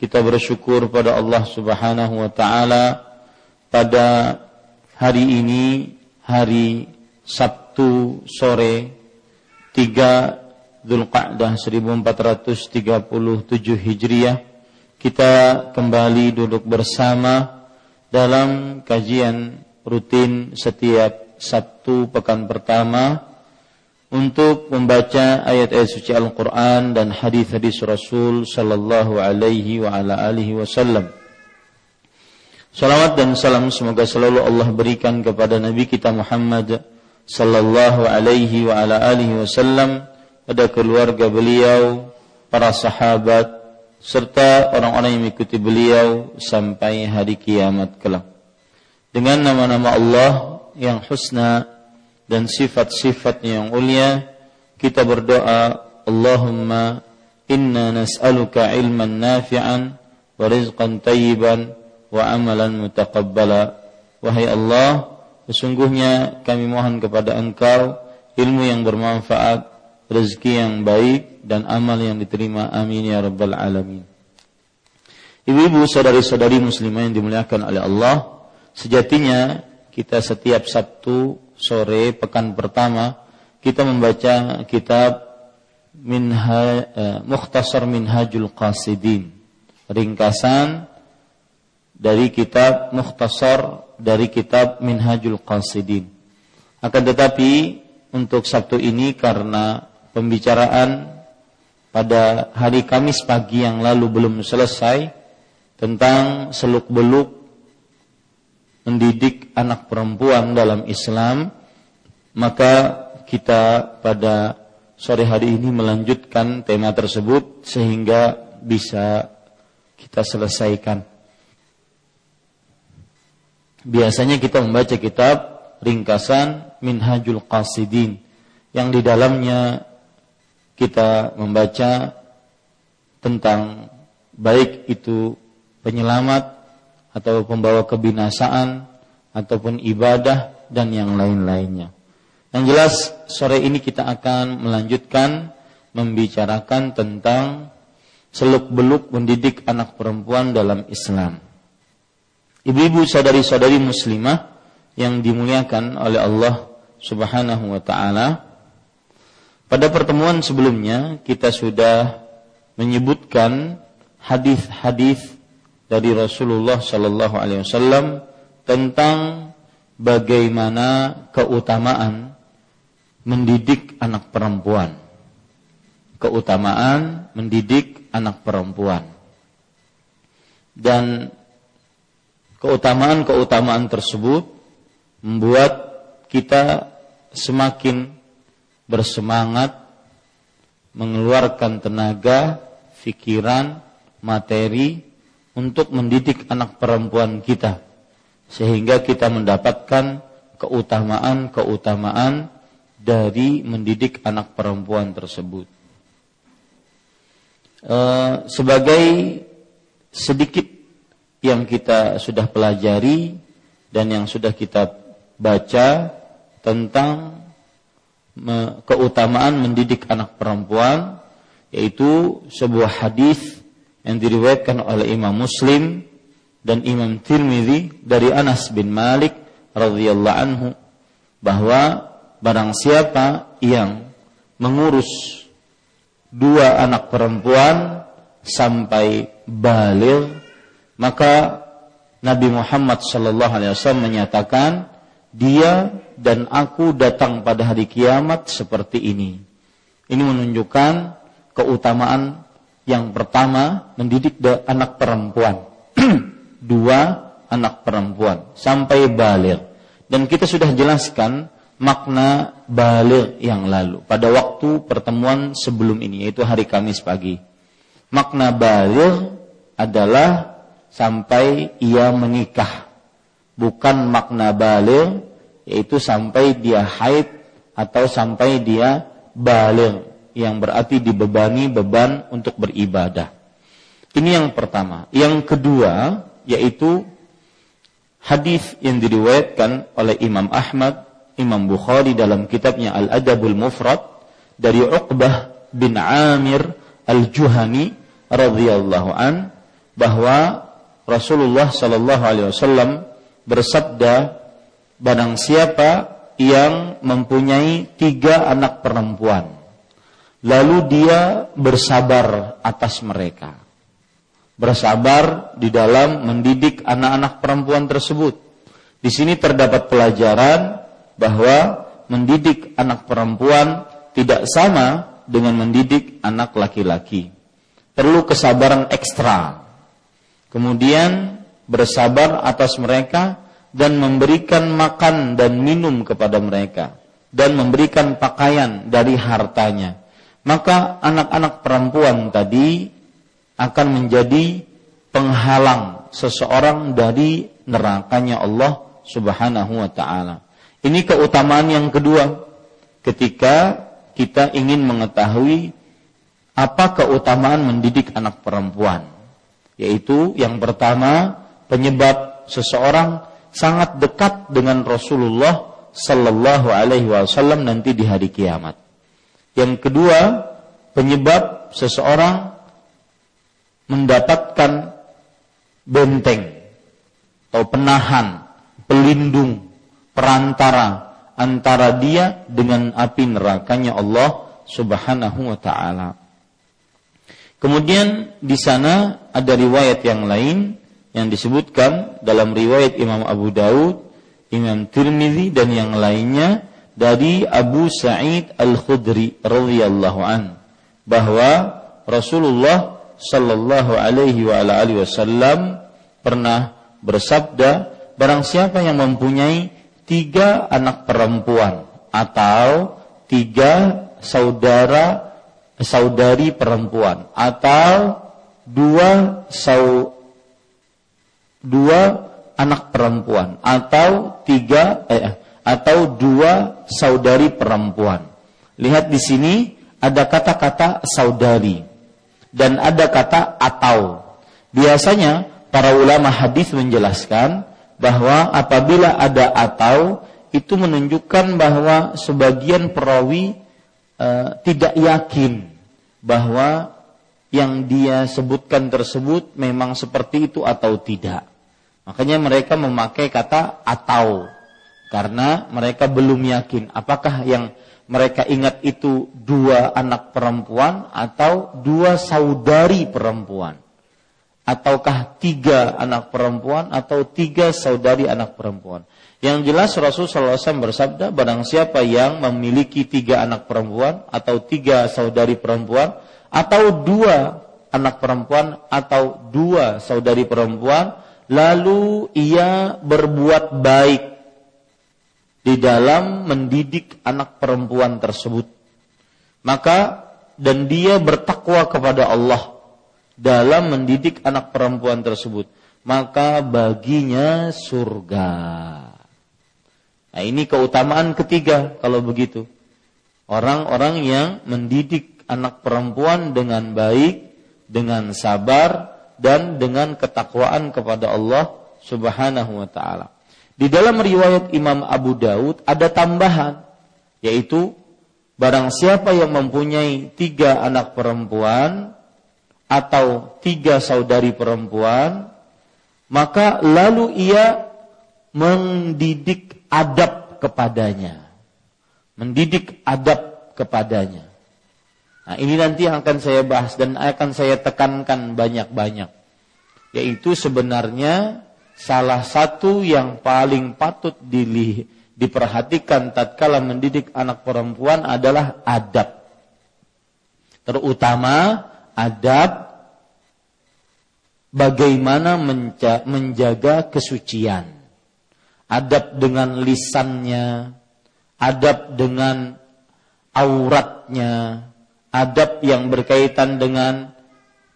kita bersyukur pada Allah Subhanahu wa taala pada hari ini hari Sabtu sore 3 Zulqa'dah 1437 Hijriah kita kembali duduk bersama dalam kajian rutin setiap Sabtu pekan pertama untuk membaca ayat-ayat suci Al-Quran dan hadis-hadis Rasul Sallallahu Alaihi wa ala alihi Wasallam. Salawat dan salam semoga selalu Allah berikan kepada Nabi kita Muhammad Sallallahu Alaihi wa ala alihi Wasallam pada keluarga beliau, para sahabat, serta orang-orang yang mengikuti beliau sampai hari kiamat kelak. Dengan nama-nama Allah yang husna dan sifat-sifatnya yang mulia kita berdoa Allahumma inna nas'aluka ilman nafi'an wa rizqan tayyiban wa amalan mutaqabbala. Wahai Allah sesungguhnya kami mohon kepada engkau ilmu yang bermanfaat rezeki yang baik dan amal yang diterima. Amin ya rabbal alamin. Ibu-ibu saudari-saudari muslimah yang dimuliakan oleh Allah sejatinya kita setiap Sabtu sore pekan pertama kita membaca kitab Minha, uh, Mukhtasar Minhajul Qasidin. Ringkasan dari kitab Mukhtasar dari kitab Minhajul Qasidin. Akan tetapi untuk Sabtu ini karena pembicaraan pada hari Kamis pagi yang lalu belum selesai tentang seluk-beluk mendidik anak perempuan dalam Islam, maka kita pada sore hari ini melanjutkan tema tersebut sehingga bisa kita selesaikan. Biasanya kita membaca kitab ringkasan Minhajul Qasidin yang di dalamnya kita membaca tentang baik itu penyelamat atau pembawa kebinasaan ataupun ibadah dan yang lain-lainnya. Yang jelas sore ini kita akan melanjutkan membicarakan tentang seluk-beluk mendidik anak perempuan dalam Islam. Ibu-ibu sadari-sadari muslimah yang dimuliakan oleh Allah Subhanahu wa taala. Pada pertemuan sebelumnya kita sudah menyebutkan hadis-hadis dari Rasulullah Sallallahu Alaihi Wasallam tentang bagaimana keutamaan mendidik anak perempuan. Keutamaan mendidik anak perempuan. Dan keutamaan-keutamaan tersebut membuat kita semakin bersemangat mengeluarkan tenaga, pikiran, materi untuk mendidik anak perempuan kita sehingga kita mendapatkan keutamaan-keutamaan dari mendidik anak perempuan tersebut. E, sebagai sedikit yang kita sudah pelajari dan yang sudah kita baca tentang keutamaan mendidik anak perempuan yaitu sebuah hadis yang diriwayatkan oleh Imam Muslim dan Imam Tirmidzi dari Anas bin Malik radhiyallahu anhu bahwa barang siapa yang mengurus dua anak perempuan sampai balik maka Nabi Muhammad sallallahu alaihi wasallam menyatakan dia dan aku datang pada hari kiamat seperti ini. Ini menunjukkan keutamaan yang pertama mendidik anak perempuan. Dua anak perempuan sampai balik. Dan kita sudah jelaskan makna balik yang lalu pada waktu pertemuan sebelum ini yaitu hari Kamis pagi. Makna balik adalah sampai ia menikah. Bukan makna balik yaitu sampai dia haid atau sampai dia balik yang berarti dibebani beban untuk beribadah. Ini yang pertama. Yang kedua yaitu hadis yang diriwayatkan oleh Imam Ahmad Imam Bukhari dalam kitabnya Al-Adabul Mufrad dari Uqbah bin Amir Al-Juhani radhiyallahu an bahwa Rasulullah sallallahu alaihi wasallam bersabda barang siapa yang mempunyai tiga anak perempuan lalu dia bersabar atas mereka bersabar di dalam mendidik anak-anak perempuan tersebut di sini terdapat pelajaran bahwa mendidik anak perempuan tidak sama dengan mendidik anak laki-laki. Perlu kesabaran ekstra. Kemudian bersabar atas mereka dan memberikan makan dan minum kepada mereka dan memberikan pakaian dari hartanya. Maka anak-anak perempuan tadi akan menjadi penghalang seseorang dari nerakanya Allah Subhanahu wa taala. Ini keutamaan yang kedua ketika kita ingin mengetahui apa keutamaan mendidik anak perempuan. Yaitu yang pertama penyebab seseorang sangat dekat dengan Rasulullah sallallahu alaihi wasallam nanti di hari kiamat. Yang kedua, penyebab seseorang mendapatkan benteng atau penahan, pelindung perantara antara dia dengan api nerakanya Allah Subhanahu wa taala. Kemudian di sana ada riwayat yang lain yang disebutkan dalam riwayat Imam Abu Daud, Imam Tirmizi dan yang lainnya dari Abu Sa'id Al-Khudri radhiyallahu an bahwa Rasulullah sallallahu alaihi wa alihi wasallam pernah bersabda barang siapa yang mempunyai tiga anak perempuan atau tiga saudara saudari perempuan atau dua sau dua anak perempuan atau tiga eh, atau dua saudari perempuan. Lihat di sini ada kata-kata saudari dan ada kata atau. Biasanya para ulama hadis menjelaskan bahwa apabila ada atau itu menunjukkan bahwa sebagian perawi e, tidak yakin bahwa yang dia sebutkan tersebut memang seperti itu atau tidak. Makanya mereka memakai kata atau karena mereka belum yakin apakah yang mereka ingat itu dua anak perempuan atau dua saudari perempuan ataukah tiga anak perempuan atau tiga saudari anak perempuan. Yang jelas Rasulullah SAW bersabda, barang siapa yang memiliki tiga anak perempuan atau tiga saudari perempuan atau dua anak perempuan atau dua saudari perempuan, lalu ia berbuat baik di dalam mendidik anak perempuan tersebut. Maka dan dia bertakwa kepada Allah dalam mendidik anak perempuan tersebut, maka baginya surga. Nah, ini keutamaan ketiga kalau begitu. Orang-orang yang mendidik anak perempuan dengan baik, dengan sabar dan dengan ketakwaan kepada Allah Subhanahu wa taala. Di dalam riwayat Imam Abu Daud ada tambahan yaitu barang siapa yang mempunyai tiga anak perempuan atau tiga saudari perempuan maka lalu ia mendidik adab kepadanya. Mendidik adab kepadanya. Nah ini nanti yang akan saya bahas dan akan saya tekankan banyak-banyak. Yaitu sebenarnya salah satu yang paling patut dilih, diperhatikan tatkala mendidik anak perempuan adalah adab. Terutama adab bagaimana menjaga kesucian. Adab dengan lisannya, adab dengan auratnya, adab yang berkaitan dengan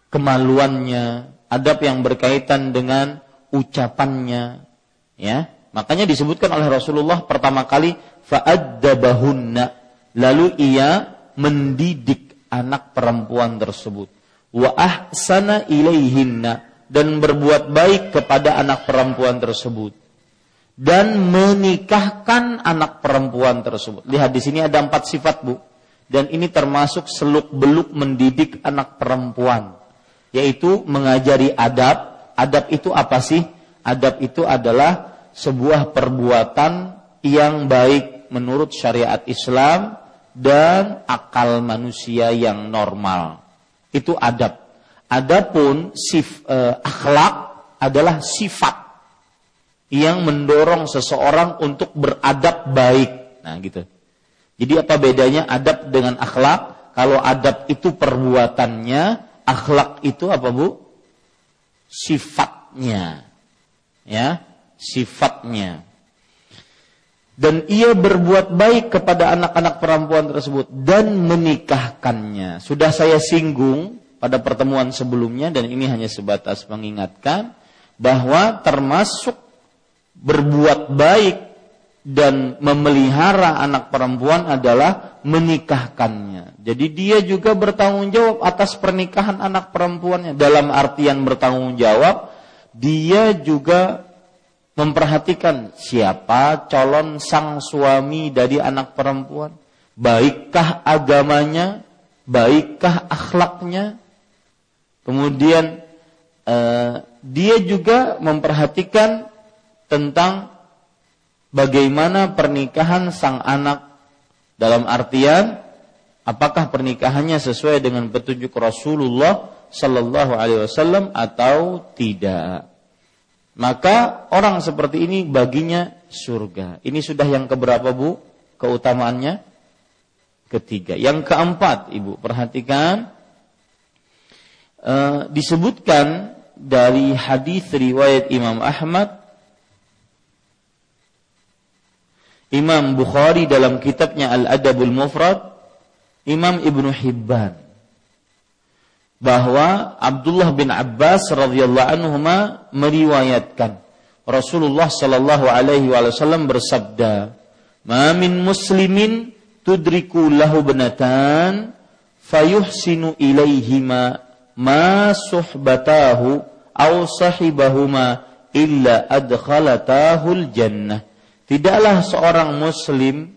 kemaluannya, adab yang berkaitan dengan ucapannya ya. Makanya disebutkan oleh Rasulullah pertama kali fa'addabahunna lalu ia mendidik anak perempuan tersebut. Wa ahsana ilaihinna dan berbuat baik kepada anak perempuan tersebut. Dan menikahkan anak perempuan tersebut. Lihat di sini ada empat sifat bu, dan ini termasuk seluk beluk mendidik anak perempuan, yaitu mengajari adab, adab itu apa sih? Adab itu adalah sebuah perbuatan yang baik menurut syariat Islam dan akal manusia yang normal. Itu adab. Adapun sif, eh, akhlak adalah sifat yang mendorong seseorang untuk beradab baik. Nah, gitu. Jadi apa bedanya adab dengan akhlak? Kalau adab itu perbuatannya, akhlak itu apa, Bu? Sifatnya. Ya, sifatnya. Dan ia berbuat baik kepada anak-anak perempuan tersebut dan menikahkannya. Sudah saya singgung pada pertemuan sebelumnya dan ini hanya sebatas mengingatkan bahwa termasuk berbuat baik dan memelihara anak perempuan adalah menikahkannya. Jadi dia juga bertanggung jawab atas pernikahan anak perempuannya. Dalam artian bertanggung jawab, dia juga memperhatikan siapa calon sang suami dari anak perempuan. Baikkah agamanya, baikkah akhlaknya. Kemudian eh, dia juga memperhatikan tentang bagaimana pernikahan sang anak dalam artian apakah pernikahannya sesuai dengan petunjuk Rasulullah Sallallahu Alaihi Wasallam atau tidak. Maka orang seperti ini baginya surga. Ini sudah yang keberapa bu? Keutamaannya ketiga. Yang keempat, ibu perhatikan e, disebutkan dari hadis riwayat Imam Ahmad Imam Bukhari dalam kitabnya Al-Adabul Mufrad, Imam Ibnu Hibban bahwa Abdullah bin Abbas radhiyallahu anhu meriwayatkan Rasulullah sallallahu alaihi wasallam bersabda, "Ma min muslimin tudriku lahu benatan fayuhsinu ilaihima ma suhbatahu aw sahibahuma illa adkhalatahul jannah." Tidaklah seorang muslim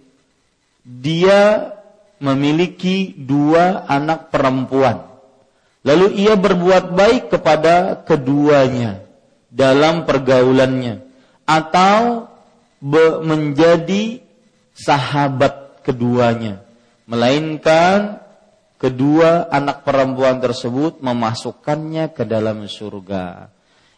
dia memiliki dua anak perempuan. Lalu ia berbuat baik kepada keduanya dalam pergaulannya atau menjadi sahabat keduanya, melainkan kedua anak perempuan tersebut memasukkannya ke dalam surga.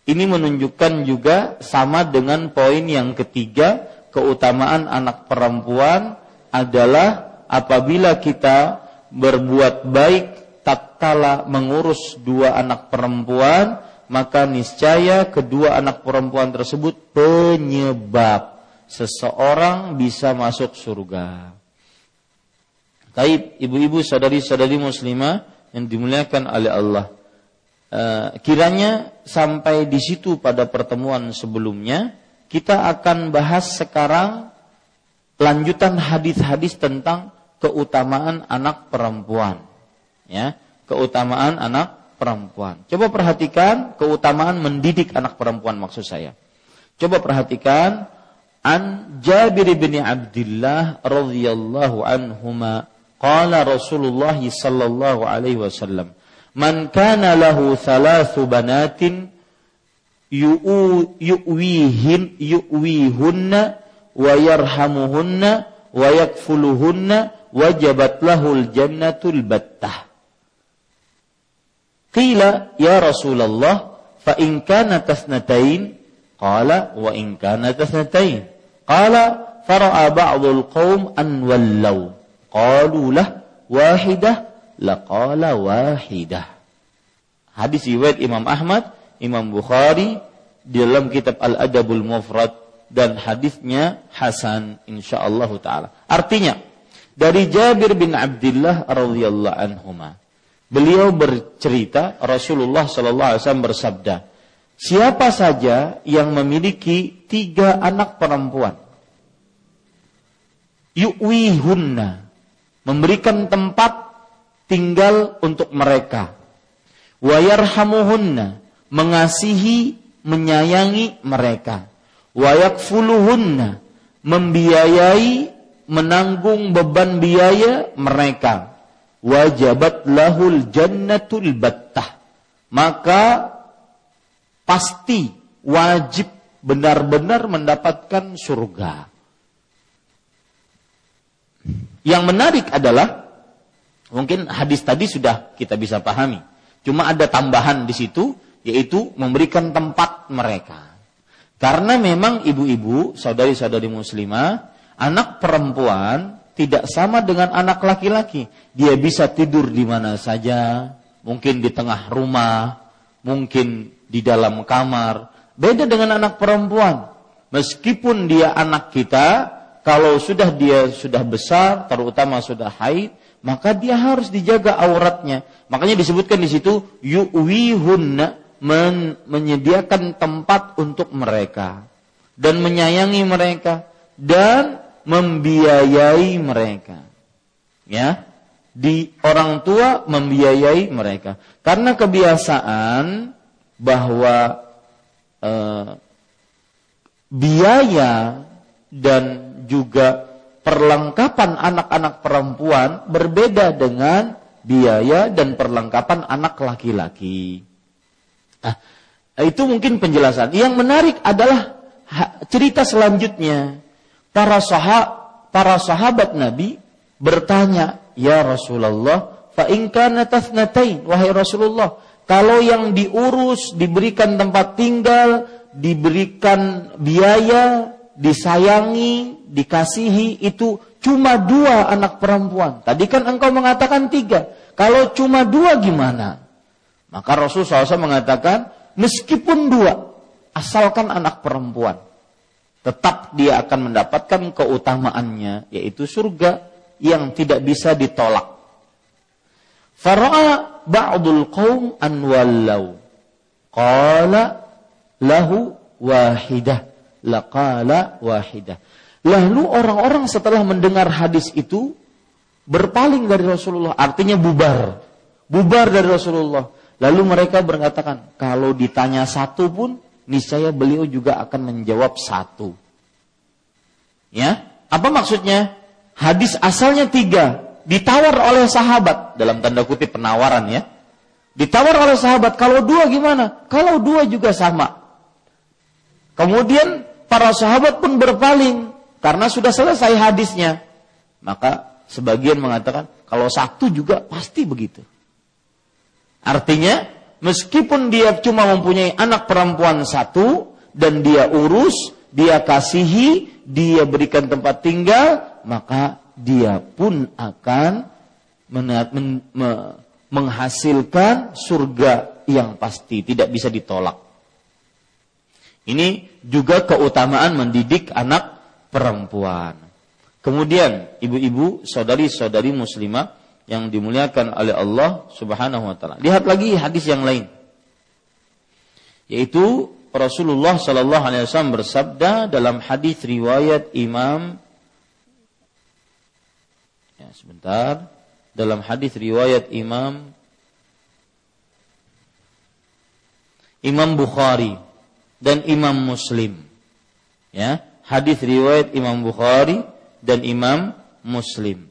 Ini menunjukkan juga sama dengan poin yang ketiga keutamaan anak perempuan adalah apabila kita berbuat baik tatkala mengurus dua anak perempuan maka niscaya kedua anak perempuan tersebut penyebab seseorang bisa masuk surga. Taib ibu-ibu sadari-sadari muslimah yang dimuliakan oleh Allah. Uh, kiranya sampai di situ pada pertemuan sebelumnya kita akan bahas sekarang lanjutan hadis-hadis tentang keutamaan anak perempuan. Ya, keutamaan anak perempuan. Coba perhatikan keutamaan mendidik anak perempuan maksud saya. Coba perhatikan an Jabir bin Abdullah radhiyallahu anhuma qala Rasulullah sallallahu alaihi wasallam man kana lahu thalathu banatin yu'wihin yu'wihunna wa yarhamuhunna wa yakfuluhunna wajabat lahul jannatul battah. Qila ya Rasulullah fa in kana tasnatain? Qala wa in kana tasnatain. Qala fara'a ba'dul qaum an wallaw. Qalu lah wahidah? Laqala wahidah. Hadis riwayat Imam Ahmad Imam Bukhari di dalam kitab Al-Adabul Mufrad dan hadisnya hasan insyaallah taala. Artinya dari Jabir bin Abdullah radhiyallahu anhuma beliau bercerita Rasulullah sallallahu alaihi wasallam bersabda, siapa saja yang memiliki tiga anak perempuan yu'wihunna memberikan tempat tinggal untuk mereka wayarhamuhunna mengasihi, menyayangi mereka. Wayakfuluhunna, membiayai, menanggung beban biaya mereka. Wajabat lahul jannatul battah. Maka pasti wajib benar-benar mendapatkan surga. Yang menarik adalah mungkin hadis tadi sudah kita bisa pahami Cuma ada tambahan di situ yaitu memberikan tempat mereka. Karena memang ibu-ibu, saudari-saudari muslimah, anak perempuan tidak sama dengan anak laki-laki. Dia bisa tidur di mana saja, mungkin di tengah rumah, mungkin di dalam kamar. Beda dengan anak perempuan. Meskipun dia anak kita, kalau sudah dia sudah besar, terutama sudah haid, maka dia harus dijaga auratnya. Makanya disebutkan di situ yu'wihunna men menyediakan tempat untuk mereka dan menyayangi mereka dan membiayai mereka. Ya. Di orang tua membiayai mereka. Karena kebiasaan bahwa eh, biaya dan juga perlengkapan anak-anak perempuan berbeda dengan biaya dan perlengkapan anak laki-laki. Nah, itu mungkin penjelasan. Yang menarik adalah cerita selanjutnya. Para sahabat, para sahabat Nabi bertanya, "Ya Rasulullah, fa in wahai Rasulullah, kalau yang diurus, diberikan tempat tinggal, diberikan biaya, disayangi, dikasihi itu cuma dua anak perempuan. Tadi kan engkau mengatakan tiga. Kalau cuma dua gimana? Maka Rasul SAW mengatakan, meskipun dua, asalkan anak perempuan. Tetap dia akan mendapatkan keutamaannya, yaitu surga yang tidak bisa ditolak. Fara'a ba'dul qawm an wallau. Qala lahu wahidah laqala wahidah. Lalu orang-orang setelah mendengar hadis itu berpaling dari Rasulullah, artinya bubar. Bubar dari Rasulullah. Lalu mereka berkatakan, kalau ditanya satu pun, niscaya beliau juga akan menjawab satu. Ya, apa maksudnya? Hadis asalnya tiga, ditawar oleh sahabat dalam tanda kutip penawaran ya. Ditawar oleh sahabat, kalau dua gimana? Kalau dua juga sama. Kemudian para sahabat pun berpaling karena sudah selesai hadisnya. Maka sebagian mengatakan kalau satu juga pasti begitu. Artinya meskipun dia cuma mempunyai anak perempuan satu dan dia urus, dia kasihi, dia berikan tempat tinggal, maka dia pun akan menghasilkan surga yang pasti, tidak bisa ditolak. Ini juga keutamaan mendidik anak perempuan. Kemudian ibu-ibu, saudari-saudari muslimah yang dimuliakan oleh Allah Subhanahu wa taala. Lihat lagi hadis yang lain. Yaitu Rasulullah Shallallahu alaihi wasallam bersabda dalam hadis riwayat Imam ya sebentar dalam hadis riwayat Imam Imam Bukhari dan Imam Muslim. Ya, hadis riwayat Imam Bukhari dan Imam Muslim.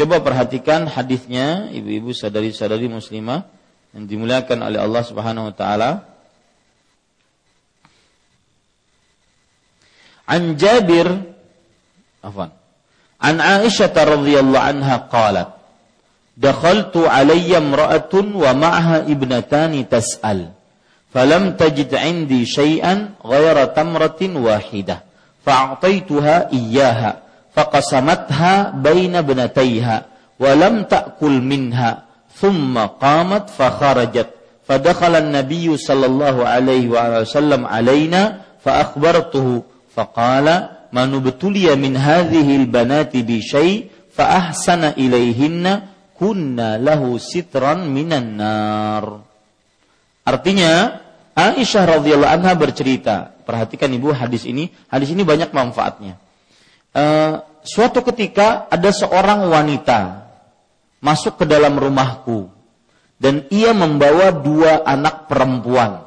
Coba perhatikan hadisnya ibu-ibu sadari-sadari muslimah yang dimuliakan oleh Allah Subhanahu wa taala. An Jabir afwan. An Aisyah radhiyallahu anha qalat Dakhaltu alayya imra'atun wa ma'aha ibnatani tas'al falam tajid 'indi syai'an ghayra tamratin wahidah fa'ataituha iyyaha faqasamatha baina ibnatayha wa lam ta'kul minha thumma qamat fa kharajat فدخل النبي صلى الله عليه وسلم علينا فأخبرته فقال من ابتلي من هذه البنات بشيء فأحسن إليهن kunna lahu sitran minan nar. Artinya Aisyah radhiyallahu anha bercerita, perhatikan Ibu hadis ini, hadis ini banyak manfaatnya. Uh, suatu ketika ada seorang wanita masuk ke dalam rumahku dan ia membawa dua anak perempuan.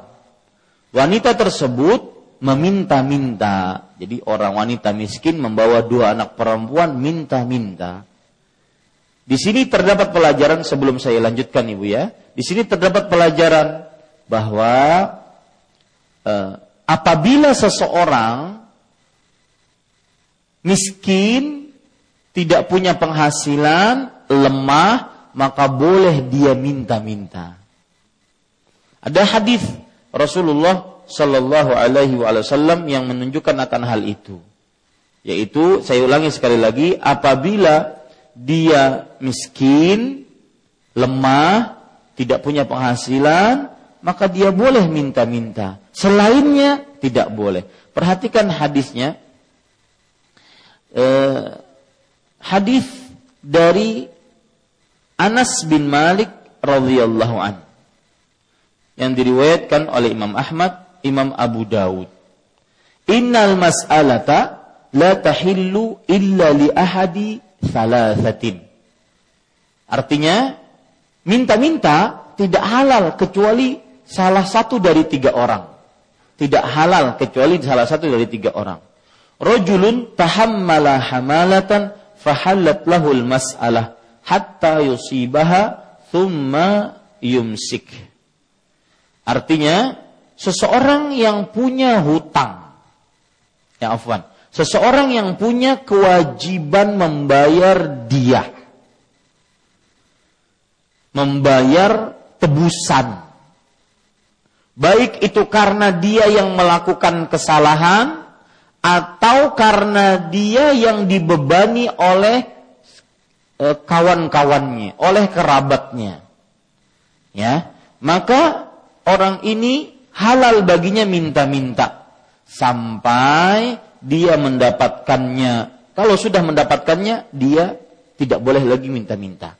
Wanita tersebut meminta-minta. Jadi orang wanita miskin membawa dua anak perempuan minta-minta. Di sini terdapat pelajaran sebelum saya lanjutkan Ibu ya. Di sini terdapat pelajaran bahwa eh, apabila seseorang miskin, tidak punya penghasilan, lemah, maka boleh dia minta-minta. Ada hadis Rasulullah Shallallahu Alaihi Wasallam yang menunjukkan akan hal itu, yaitu saya ulangi sekali lagi, apabila dia miskin, lemah, tidak punya penghasilan, maka dia boleh minta-minta. Selainnya tidak boleh. Perhatikan hadisnya. Eh, hadis dari Anas bin Malik radhiyallahu an yang diriwayatkan oleh Imam Ahmad, Imam Abu Dawud. Innal mas'alata la tahillu illa li ahadi salasatin. Artinya, minta-minta tidak halal kecuali salah satu dari tiga orang. Tidak halal kecuali salah satu dari tiga orang. Rojulun tahammala hamalatan fahallat lahul mas'alah hatta yusibaha thumma yumsik. Artinya, seseorang yang punya hutang. Ya afwan Seseorang yang punya kewajiban membayar dia. Membayar tebusan. Baik itu karena dia yang melakukan kesalahan atau karena dia yang dibebani oleh e, kawan-kawannya, oleh kerabatnya. Ya, maka orang ini halal baginya minta-minta sampai dia mendapatkannya. Kalau sudah mendapatkannya, dia tidak boleh lagi minta-minta.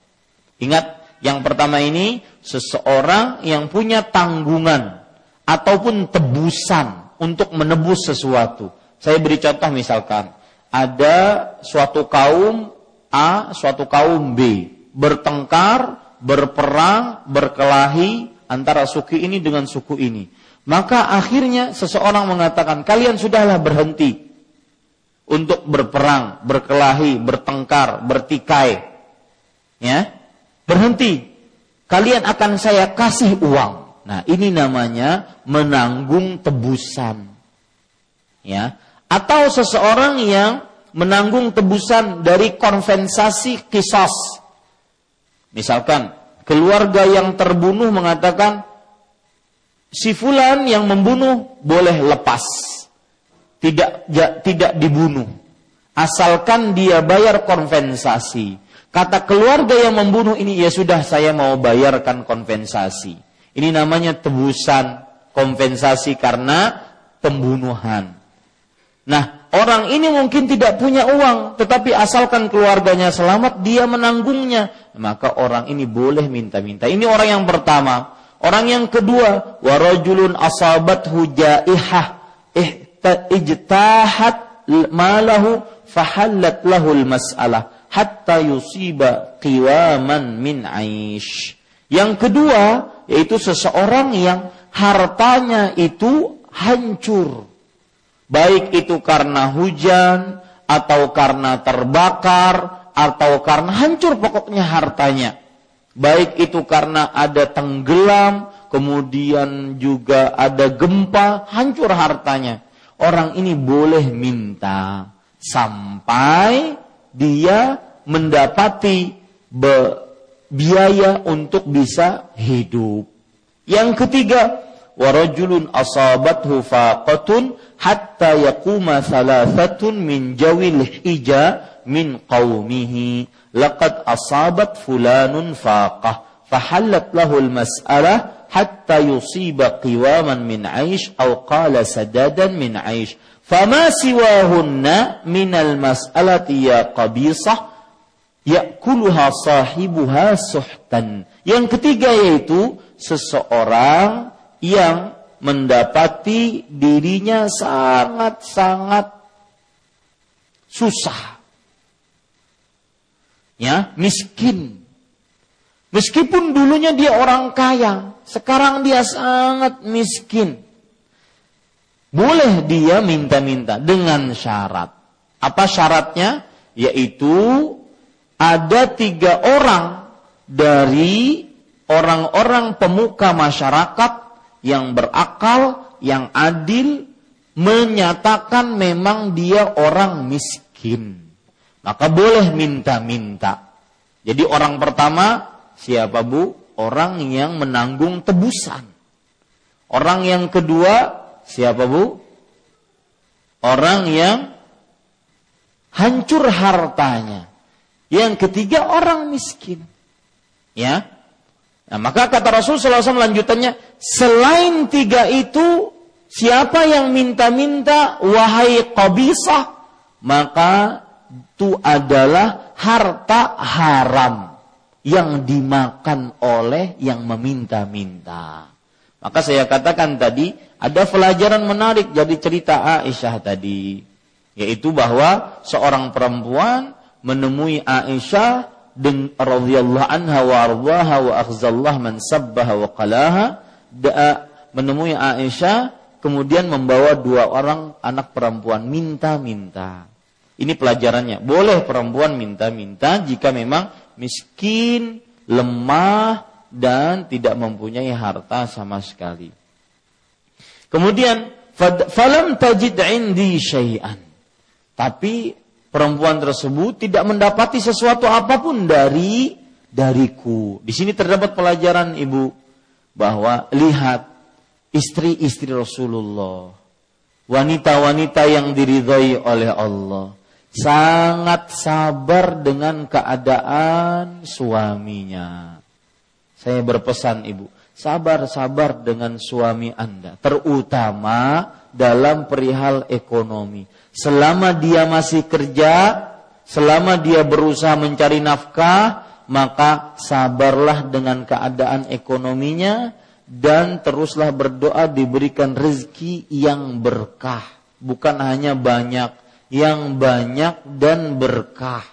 Ingat, yang pertama ini seseorang yang punya tanggungan ataupun tebusan untuk menebus sesuatu. Saya beri contoh misalkan, ada suatu kaum A, suatu kaum B bertengkar, berperang, berkelahi antara suku ini dengan suku ini. Maka akhirnya seseorang mengatakan, kalian sudahlah berhenti untuk berperang, berkelahi, bertengkar, bertikai. Ya. Berhenti. Kalian akan saya kasih uang. Nah, ini namanya menanggung tebusan. Ya. Atau seseorang yang menanggung tebusan dari konvensasi kisos. Misalkan keluarga yang terbunuh mengatakan si fulan yang membunuh boleh lepas tidak ya, tidak dibunuh asalkan dia bayar kompensasi kata keluarga yang membunuh ini ya sudah saya mau bayarkan kompensasi Ini namanya tebusan kompensasi karena pembunuhan. Nah, orang ini mungkin tidak punya uang, tetapi asalkan keluarganya selamat, dia menanggungnya. Maka orang ini boleh minta-minta. Ini orang yang pertama. Orang yang kedua, warajulun asabat hujaihah ijtahat malahu fahallat lahul mas'alah hatta yusiba qiwaman min aish. Yang kedua, yaitu seseorang yang hartanya itu hancur Baik itu karena hujan, atau karena terbakar, atau karena hancur pokoknya hartanya. Baik itu karena ada tenggelam, kemudian juga ada gempa, hancur hartanya. Orang ini boleh minta sampai dia mendapati biaya untuk bisa hidup. Yang ketiga, warajulun asabathu faqatun hatta yaquma thalathatun min jawil hija min qaumihi laqad asabat fulanun faqah fahallat lahu al-mas'alah hatta yusiba qiwaman min aish aw qala sadadan min aish fama siwahunna min al-mas'alati ya qabisah yakuluha sahibuha suhtan yang ketiga yaitu seseorang yang mendapati dirinya sangat-sangat susah. Ya, miskin. Meskipun dulunya dia orang kaya, sekarang dia sangat miskin. Boleh dia minta-minta dengan syarat. Apa syaratnya? Yaitu ada tiga orang dari orang-orang pemuka masyarakat yang berakal, yang adil, menyatakan memang dia orang miskin. Maka boleh minta-minta. Jadi orang pertama siapa bu? Orang yang menanggung tebusan. Orang yang kedua siapa bu? Orang yang hancur hartanya. Yang ketiga orang miskin. Ya, Nah, maka kata Rasul SAW lanjutannya, selain tiga itu, siapa yang minta-minta, wahai qabisah, maka itu adalah harta haram yang dimakan oleh yang meminta-minta. Maka saya katakan tadi, ada pelajaran menarik jadi cerita Aisyah tadi. Yaitu bahwa seorang perempuan menemui Aisyah radhiyallahu anha wa ardaha wa akhzallah man sabbaha wa qalaha menemui Aisyah kemudian membawa dua orang anak perempuan minta-minta. Ini pelajarannya. Boleh perempuan minta-minta jika memang miskin, lemah dan tidak mempunyai harta sama sekali. Kemudian falam tajid indi syai'an. Tapi perempuan tersebut tidak mendapati sesuatu apa pun dari dariku. Di sini terdapat pelajaran Ibu bahwa lihat istri-istri Rasulullah, wanita-wanita yang diridhoi oleh Allah, sangat sabar dengan keadaan suaminya. Saya berpesan Ibu, sabar-sabar dengan suami Anda, terutama dalam perihal ekonomi selama dia masih kerja, selama dia berusaha mencari nafkah, maka sabarlah dengan keadaan ekonominya dan teruslah berdoa diberikan rezeki yang berkah, bukan hanya banyak, yang banyak dan berkah.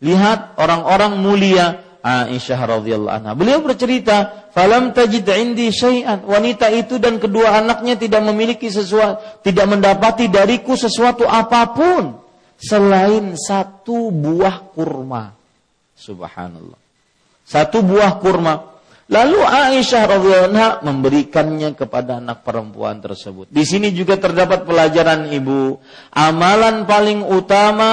Lihat orang-orang mulia Aisyah radhiyallahu anha. Beliau bercerita, "Falam tajid indi syai'an." Wanita itu dan kedua anaknya tidak memiliki sesuatu, tidak mendapati dariku sesuatu apa pun selain satu buah kurma. Subhanallah. Satu buah kurma. Lalu Aisyah radhiyallahu memberikannya kepada anak perempuan tersebut. Di sini juga terdapat pelajaran ibu. Amalan paling utama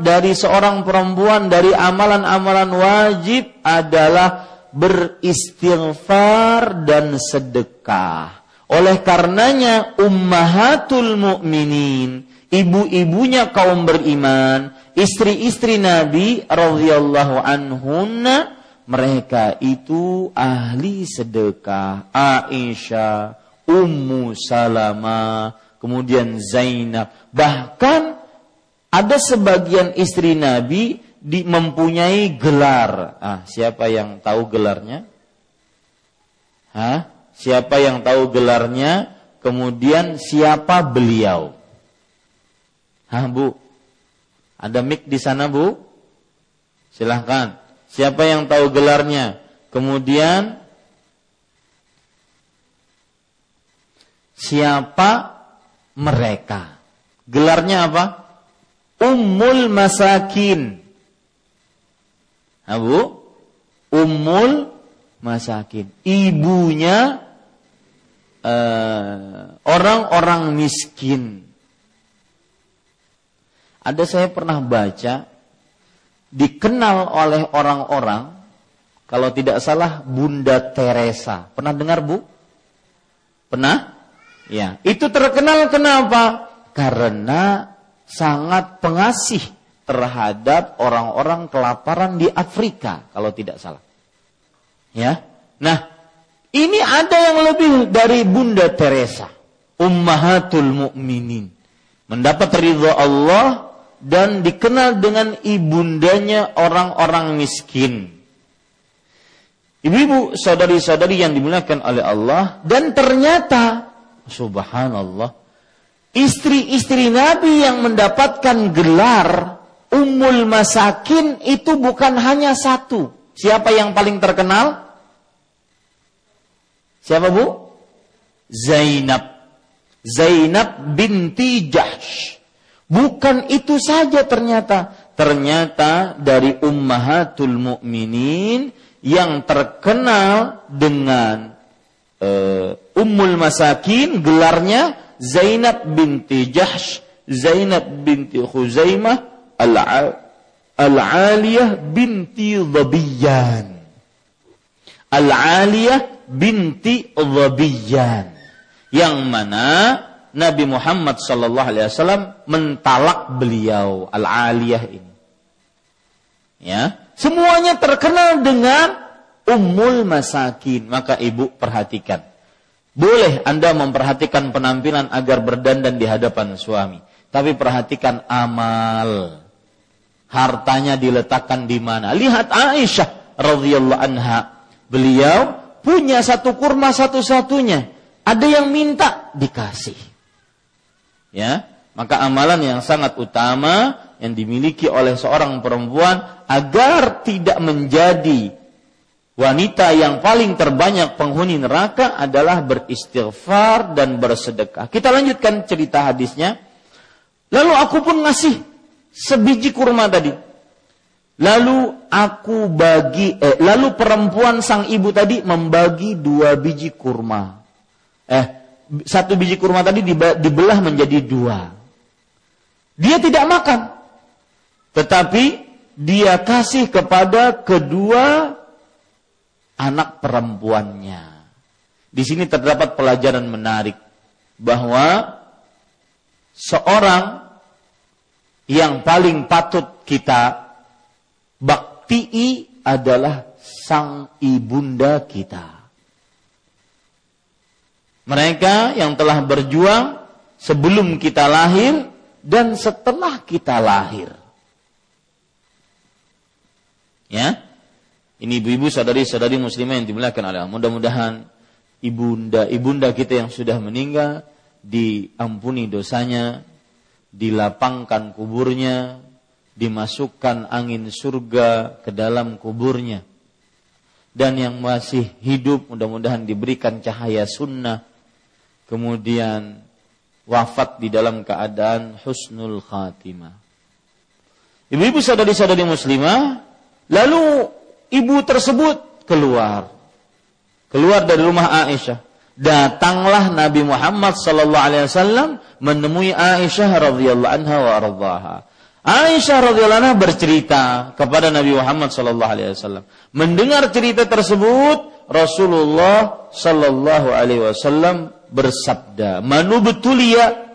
dari seorang perempuan dari amalan-amalan wajib adalah beristighfar dan sedekah. Oleh karenanya ummahatul mukminin, ibu-ibunya kaum beriman, istri-istri Nabi radhiyallahu anhunna mereka itu ahli sedekah. Aisyah, Ummu Salama, kemudian Zainab. Bahkan ada sebagian istri Nabi di, mempunyai gelar. Ah, siapa yang tahu gelarnya? Hah? Siapa yang tahu gelarnya? Kemudian siapa beliau? Hah, Bu? Ada mic di sana, Bu? Silahkan. Siapa yang tahu gelarnya? Kemudian siapa mereka? Gelarnya apa? Ummul Masakin. Abu Ummul Masakin. Ibunya eh, orang-orang uh, miskin. Ada saya pernah baca dikenal oleh orang-orang kalau tidak salah Bunda Teresa. Pernah dengar Bu? Pernah? Ya, itu terkenal kenapa? Karena sangat pengasih terhadap orang-orang kelaparan di Afrika kalau tidak salah. Ya. Nah, ini ada yang lebih dari Bunda Teresa, Ummahatul Mukminin. Mendapat ridho Allah dan dikenal dengan ibundanya orang-orang miskin. Ibu-ibu, saudari-saudari yang dimuliakan oleh Allah dan ternyata subhanallah istri-istri Nabi yang mendapatkan gelar Ummul Masakin itu bukan hanya satu. Siapa yang paling terkenal? Siapa Bu? Zainab. Zainab binti Jahsh. Bukan itu saja ternyata. Ternyata dari ummahatul mukminin yang terkenal dengan uh, Ummul Masakin gelarnya Zainab binti Jahsh, Zainab binti Khuzaimah, Al-Aliyah binti Dhabiyan. Al-Aliyah binti Dhabiyan. Yang mana Nabi Muhammad sallallahu alaihi wasallam mentalak beliau Al-Aliyah ini. Ya, semuanya terkenal dengan Ummul Masakin. Maka ibu perhatikan. Boleh Anda memperhatikan penampilan agar berdandan di hadapan suami, tapi perhatikan amal. Hartanya diletakkan di mana? Lihat Aisyah radhiyallahu anha. Beliau punya satu kurma satu-satunya. Ada yang minta dikasih ya maka amalan yang sangat utama yang dimiliki oleh seorang perempuan agar tidak menjadi wanita yang paling terbanyak penghuni neraka adalah beristighfar dan bersedekah. Kita lanjutkan cerita hadisnya. Lalu aku pun ngasih sebiji kurma tadi. Lalu aku bagi, eh, lalu perempuan sang ibu tadi membagi dua biji kurma. Eh, satu biji kurma tadi dibelah menjadi dua. Dia tidak makan. Tetapi dia kasih kepada kedua anak perempuannya. Di sini terdapat pelajaran menarik bahwa seorang yang paling patut kita baktii adalah sang ibunda kita. Mereka yang telah berjuang sebelum kita lahir dan setelah kita lahir. Ya. Ini ibu-ibu saudari-saudari muslimah yang dimuliakan Allah. Mudah-mudahan ibunda ibunda kita yang sudah meninggal diampuni dosanya, dilapangkan kuburnya, dimasukkan angin surga ke dalam kuburnya. Dan yang masih hidup mudah-mudahan diberikan cahaya sunnah kemudian wafat di dalam keadaan husnul khatimah. Ibu-ibu saudari-saudari muslimah, lalu ibu tersebut keluar. Keluar dari rumah Aisyah. Datanglah Nabi Muhammad sallallahu alaihi wasallam menemui Aisyah radhiyallahu anha wa radhaha. Aisyah radhiyallahu anha bercerita kepada Nabi Muhammad sallallahu alaihi wasallam. Mendengar cerita tersebut, Rasulullah sallallahu alaihi wasallam bersabda, "Manu betulia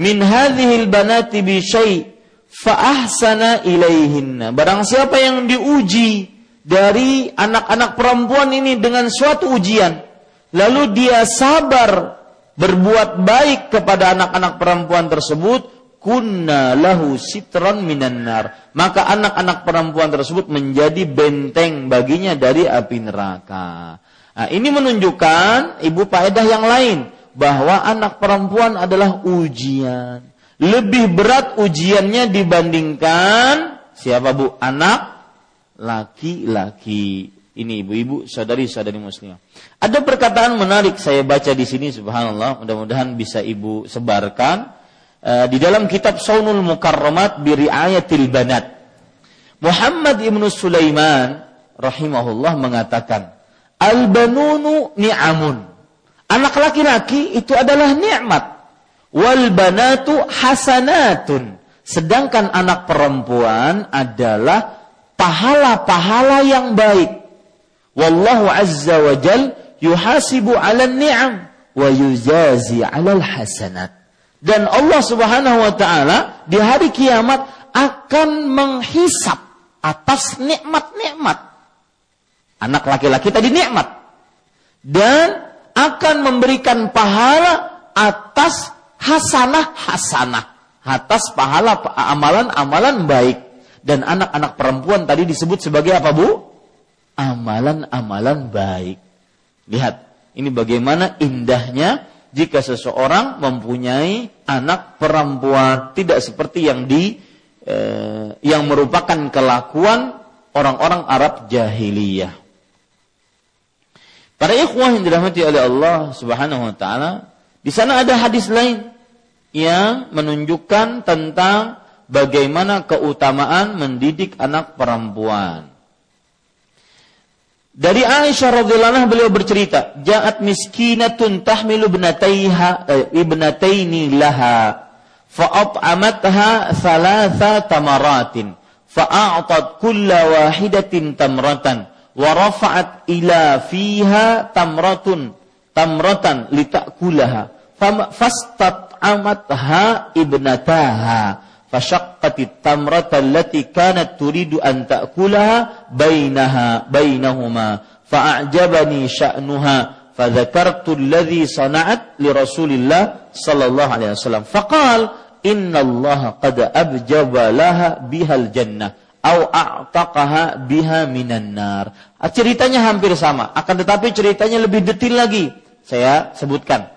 min hadhil banati bi syai' fa ahsana ilaihinna." Barang siapa yang diuji dari anak-anak perempuan ini dengan suatu ujian, lalu dia sabar berbuat baik kepada anak-anak perempuan tersebut, kunna lahu sitran minan nar. Maka anak-anak perempuan tersebut menjadi benteng baginya dari api neraka. Nah, ini menunjukkan ibu faedah yang lain bahwa anak perempuan adalah ujian. Lebih berat ujiannya dibandingkan siapa Bu? Anak laki-laki. Ini ibu-ibu, saudari-saudari muslimah. Ada perkataan menarik saya baca di sini subhanallah, mudah-mudahan bisa ibu sebarkan di dalam kitab Saunul Mukarramat bi riayatil banat. Muhammad ibnu Sulaiman rahimahullah mengatakan, Al-banunu ni'amun. Anak laki-laki itu adalah nikmat. Wal banatu hasanatun. Sedangkan anak perempuan adalah pahala-pahala yang baik. Wallahu azza wa jal yuhasibu 'ala ni'am wa yuzazi 'ala hasanat. Dan Allah Subhanahu wa taala di hari kiamat akan menghisap atas nikmat-nikmat Anak laki-laki tadi nikmat. Dan akan memberikan pahala atas hasanah-hasanah. Atas pahala amalan-amalan baik. Dan anak-anak perempuan tadi disebut sebagai apa bu? Amalan-amalan baik. Lihat, ini bagaimana indahnya jika seseorang mempunyai anak perempuan tidak seperti yang di eh, yang merupakan kelakuan orang-orang Arab jahiliyah. Para ikhwah yang dirahmati oleh Allah Subhanahu wa taala, di sana ada hadis lain yang menunjukkan tentang bagaimana keutamaan mendidik anak perempuan. Dari Aisyah radhiyallahu anha beliau bercerita, "Ja'at miskinatun tahmilu ibnataiha eh, ibnataini laha fa'at'amatha thalatha tamaratin fa'a'tat kulla wahidatin tamratan." wa rafa'at ila fiha tamratun tamratan litakulaha fastat'amatha ibnataha fashaqqatit tamrata allati kanat turidu an ta'kulaha bainaha bainahuma fa'ajabani sya'nuha fadzakartu alladhi sana'at li Rasulillah sallallahu alaihi wasallam inna qad abjaba laha bihal jannah au a'taqaha biha minan nar. Ceritanya hampir sama, akan tetapi ceritanya lebih detil lagi. Saya sebutkan.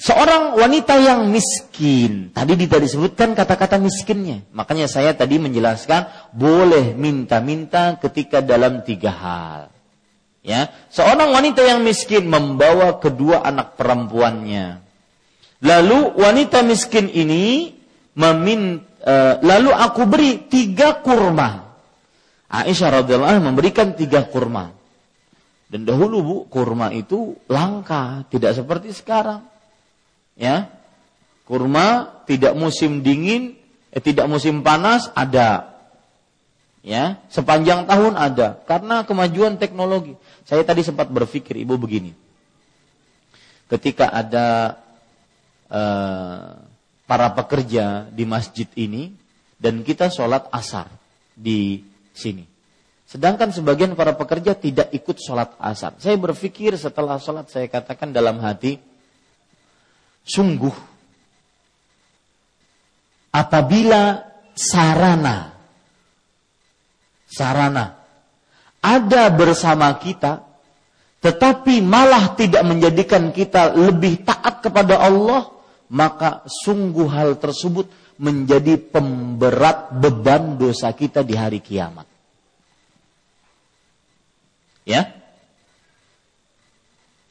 Seorang wanita yang miskin, tadi tidak disebutkan kata-kata miskinnya. Makanya saya tadi menjelaskan boleh minta-minta ketika dalam tiga hal. Ya, seorang wanita yang miskin membawa kedua anak perempuannya. Lalu wanita miskin ini meminta Eh, lalu aku beri tiga kurma. Aisyah radhiyallahu anha memberikan tiga kurma. Dan dahulu bu, kurma itu langka, tidak seperti sekarang. Ya, kurma tidak musim dingin, eh, tidak musim panas ada. Ya, sepanjang tahun ada karena kemajuan teknologi. Saya tadi sempat berpikir ibu begini. Ketika ada uh, para pekerja di masjid ini dan kita sholat asar di sini. Sedangkan sebagian para pekerja tidak ikut sholat asar. Saya berpikir setelah sholat saya katakan dalam hati, sungguh apabila sarana sarana ada bersama kita tetapi malah tidak menjadikan kita lebih taat kepada Allah maka sungguh hal tersebut menjadi pemberat beban dosa kita di hari kiamat. Ya.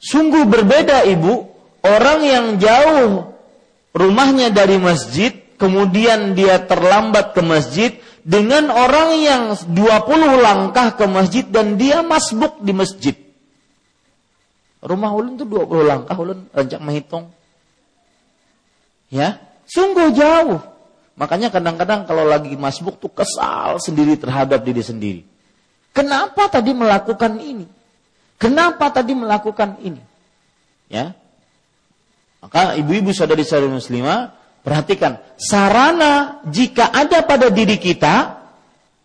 Sungguh berbeda ibu, orang yang jauh rumahnya dari masjid, kemudian dia terlambat ke masjid, dengan orang yang 20 langkah ke masjid dan dia masbuk di masjid. Rumah ulun itu 20 langkah, ulun rancak menghitung. Ya, sungguh jauh. Makanya kadang-kadang kalau lagi masbuk tuh kesal sendiri terhadap diri sendiri. Kenapa tadi melakukan ini? Kenapa tadi melakukan ini? Ya. Maka ibu-ibu saudari-saudari muslimah, perhatikan, sarana jika ada pada diri kita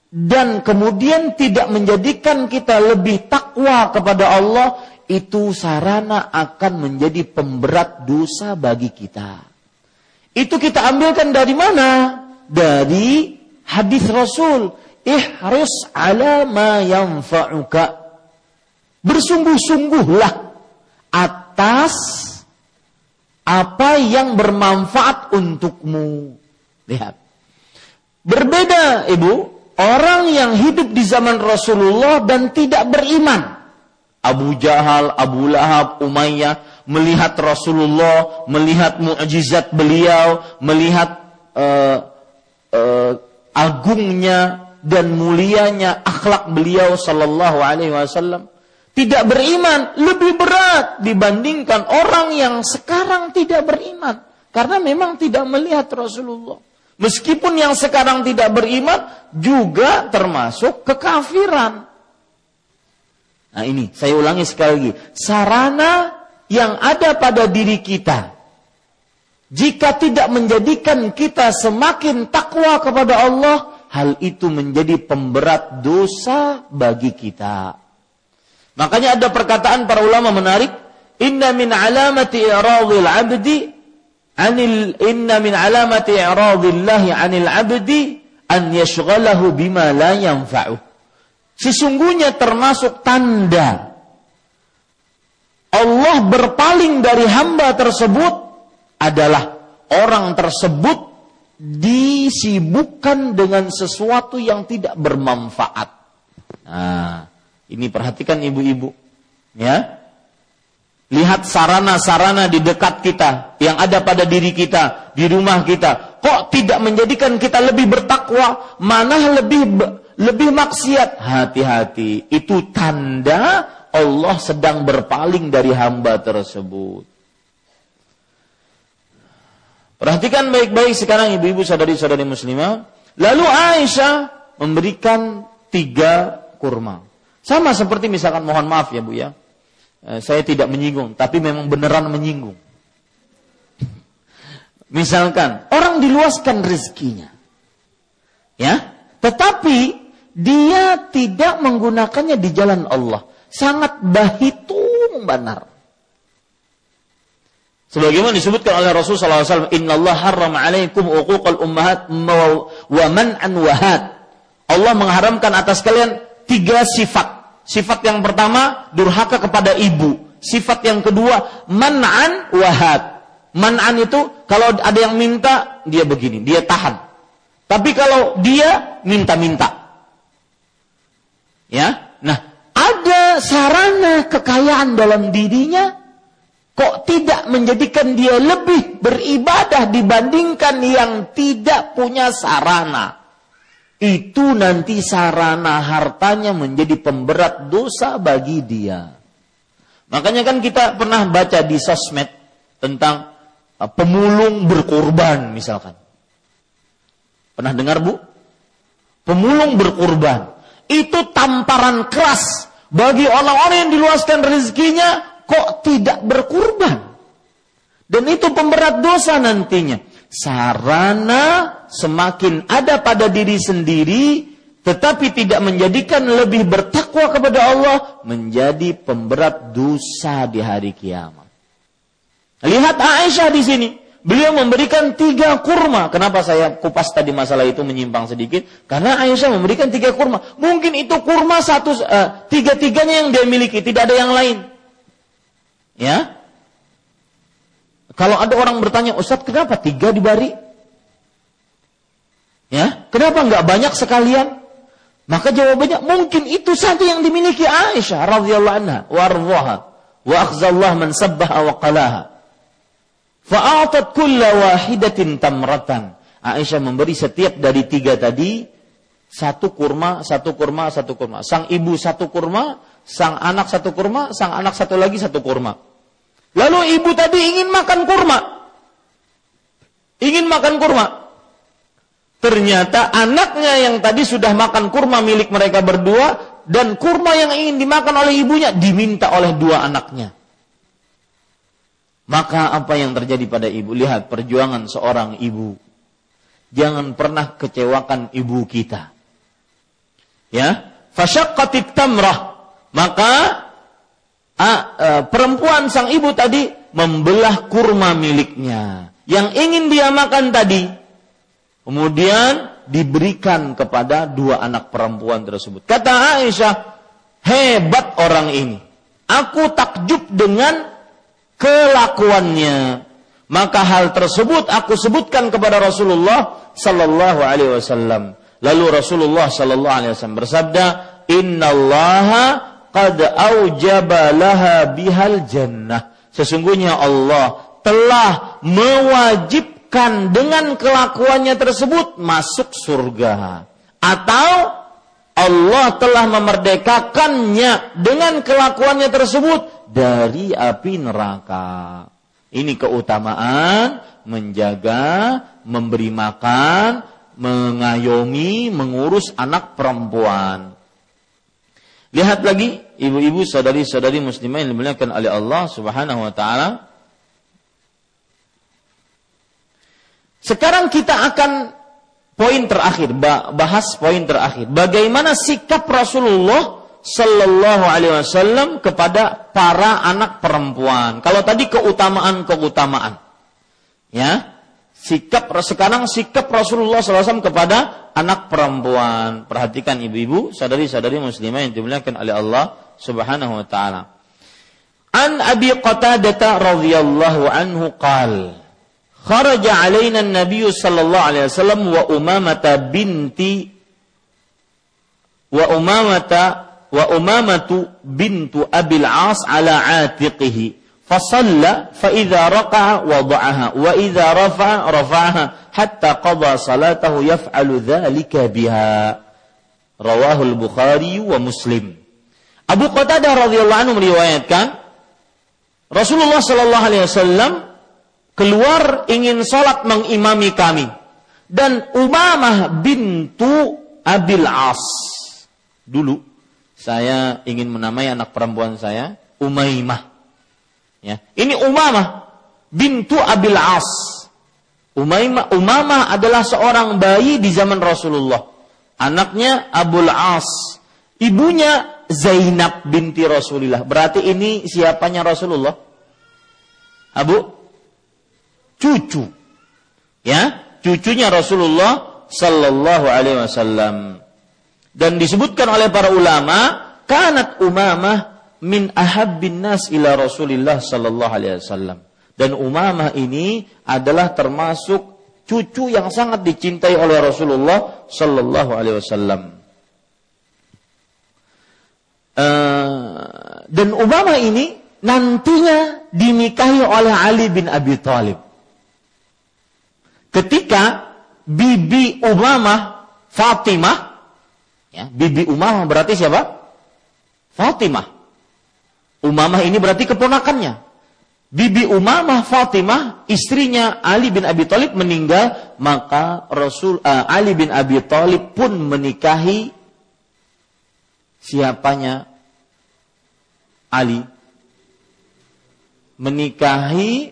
dan kemudian tidak menjadikan kita lebih takwa kepada Allah, itu sarana akan menjadi pemberat dosa bagi kita. Itu kita ambilkan dari mana? Dari hadis Rasul, ihris ala ma yanfa'uka. Bersungguh-sungguhlah atas apa yang bermanfaat untukmu. Lihat. Berbeda, Ibu, orang yang hidup di zaman Rasulullah dan tidak beriman. Abu Jahal, Abu Lahab, Umayyah melihat Rasulullah, melihat mukjizat beliau, melihat uh, uh, agungnya dan mulianya akhlak beliau sallallahu alaihi wasallam tidak beriman lebih berat dibandingkan orang yang sekarang tidak beriman karena memang tidak melihat Rasulullah. Meskipun yang sekarang tidak beriman juga termasuk kekafiran. Nah ini saya ulangi sekali lagi, sarana yang ada pada diri kita jika tidak menjadikan kita semakin takwa kepada Allah, hal itu menjadi pemberat dosa bagi kita. Makanya ada perkataan para ulama menarik, inna min alamati i'radil 'abdi anil inna min alamati i'radillahi 'anil 'abdi an yashghalahu bima la yanfa'u. Sesungguhnya termasuk tanda Allah berpaling dari hamba tersebut adalah orang tersebut disibukkan dengan sesuatu yang tidak bermanfaat. Nah, ini perhatikan ibu-ibu. Ya. Lihat sarana-sarana di dekat kita yang ada pada diri kita, di rumah kita. Kok tidak menjadikan kita lebih bertakwa, mana lebih lebih maksiat? Hati-hati, itu tanda Allah sedang berpaling dari hamba tersebut. Perhatikan baik-baik sekarang ibu-ibu sadari-sadari muslimah. Lalu Aisyah memberikan tiga kurma. Sama seperti misalkan mohon maaf ya Bu ya. Eh, saya tidak menyinggung, tapi memang beneran menyinggung. Misalkan orang diluaskan rezekinya. Ya, tetapi dia tidak menggunakannya di jalan Allah. Sangat bahitung benar. Sebagaimana disebutkan oleh Rasulullah SAW, Inna Allah haram alaikum uquqal ummahat wa man'an wahad. Allah mengharamkan atas kalian tiga sifat. Sifat yang pertama durhaka kepada ibu. Sifat yang kedua man'an wahad. Man'an itu kalau ada yang minta dia begini, dia tahan. Tapi kalau dia minta-minta. Ya. Nah, ada sarana kekayaan dalam dirinya kok tidak menjadikan dia lebih beribadah dibandingkan yang tidak punya sarana itu nanti sarana hartanya menjadi pemberat dosa bagi dia. Makanya kan kita pernah baca di sosmed tentang uh, pemulung berkorban misalkan. Pernah dengar Bu? Pemulung berkorban. Itu tamparan keras bagi orang-orang yang diluaskan rezekinya kok tidak berkorban. Dan itu pemberat dosa nantinya sarana semakin ada pada diri sendiri tetapi tidak menjadikan lebih bertakwa kepada Allah menjadi pemberat dosa di hari kiamat. Lihat Aisyah di sini. Beliau memberikan tiga kurma. Kenapa saya kupas tadi masalah itu menyimpang sedikit? Karena Aisyah memberikan tiga kurma. Mungkin itu kurma satu, uh, tiga-tiganya yang dia miliki, tidak ada yang lain. Ya, kalau ada orang bertanya, Ustaz kenapa tiga dibari? Ya, kenapa nggak banyak sekalian? Maka jawabannya mungkin itu saja yang dimiliki Aisyah radhiyallahu anha warḍaha wa akhzallah man sabbaha wa qalaha. Fa'atat kulla wahidatin tamratan. Aisyah memberi setiap dari tiga tadi satu kurma, satu kurma, satu kurma. Sang ibu satu kurma, sang anak satu kurma, sang anak satu lagi satu kurma. Lalu ibu tadi ingin makan kurma. Ingin makan kurma. Ternyata anaknya yang tadi sudah makan kurma milik mereka berdua dan kurma yang ingin dimakan oleh ibunya diminta oleh dua anaknya. Maka apa yang terjadi pada ibu? Lihat perjuangan seorang ibu. Jangan pernah kecewakan ibu kita. Ya, fasyaqqatit tamrah. Maka perempuan sang ibu tadi membelah kurma miliknya yang ingin dia makan tadi. Kemudian diberikan kepada dua anak perempuan tersebut. Kata Aisyah, hebat orang ini. Aku takjub dengan kelakuannya. Maka hal tersebut aku sebutkan kepada Rasulullah sallallahu alaihi wasallam. Lalu Rasulullah sallallahu alaihi wasallam bersabda, "Innallaha qad aujaba laha bihal jannah." Sesungguhnya Allah telah mewajibkan dengan kelakuannya tersebut masuk surga. Atau Allah telah memerdekakannya dengan kelakuannya tersebut dari api neraka. Ini keutamaan menjaga, memberi makan, mengayomi, mengurus anak perempuan. Lihat lagi ibu-ibu saudari-saudari muslimah yang dimuliakan oleh Allah Subhanahu wa taala. Sekarang kita akan poin terakhir, bahas poin terakhir. Bagaimana sikap Rasulullah Sallallahu Alaihi Wasallam kepada para anak perempuan. Kalau tadi keutamaan keutamaan, ya sikap sekarang sikap Rasulullah SAW kepada anak perempuan. Perhatikan ibu-ibu, sadari-sadari muslimah yang dimuliakan oleh Allah Subhanahu Wa Taala. An Abi Qatadah radhiyallahu anhu qal kharaja alaina an-nabiy sallallahu alaihi wasallam wa umamata binti wa umamata wa umamatu bintu abil as ala atiqihi fasalla fa idza raqa'a wada'aha wa idza rafa'a rafa'aha hatta qada salatahu yaf'alu dzalika biha. Rawahu al-bukhari wa muslim. Abu Qatadah radhiyallahu anhu meriwayatkan Rasulullah sallallahu alaihi wasallam keluar ingin salat mengimami kami dan Umamah bintu Abil As. Dulu saya ingin menamai anak perempuan saya Umaymah. Ya. Ini Umamah bintu Abil As. Umaymah, Umamah adalah seorang bayi di zaman Rasulullah. Anaknya Abul As. Ibunya Zainab binti Rasulullah. Berarti ini siapanya Rasulullah? Abu? Cucu. Ya, cucunya Rasulullah sallallahu alaihi wasallam. Dan disebutkan oleh para ulama, kanat Umamah min ahabbin nas ila Rasulillah sallallahu alaihi wasallam. Dan Umamah ini adalah termasuk cucu yang sangat dicintai oleh Rasulullah sallallahu alaihi wasallam. Uh, dan Umamah ini nantinya dinikahi oleh Ali bin Abi Thalib. Ketika bibi Umamah Fatimah Ya, Bibi Umamah berarti siapa? Fatimah. Umamah ini berarti keponakannya. Bibi Umamah Fatimah, istrinya Ali bin Abi Thalib meninggal, maka Rasul uh, Ali bin Abi Thalib pun menikahi siapanya? Ali menikahi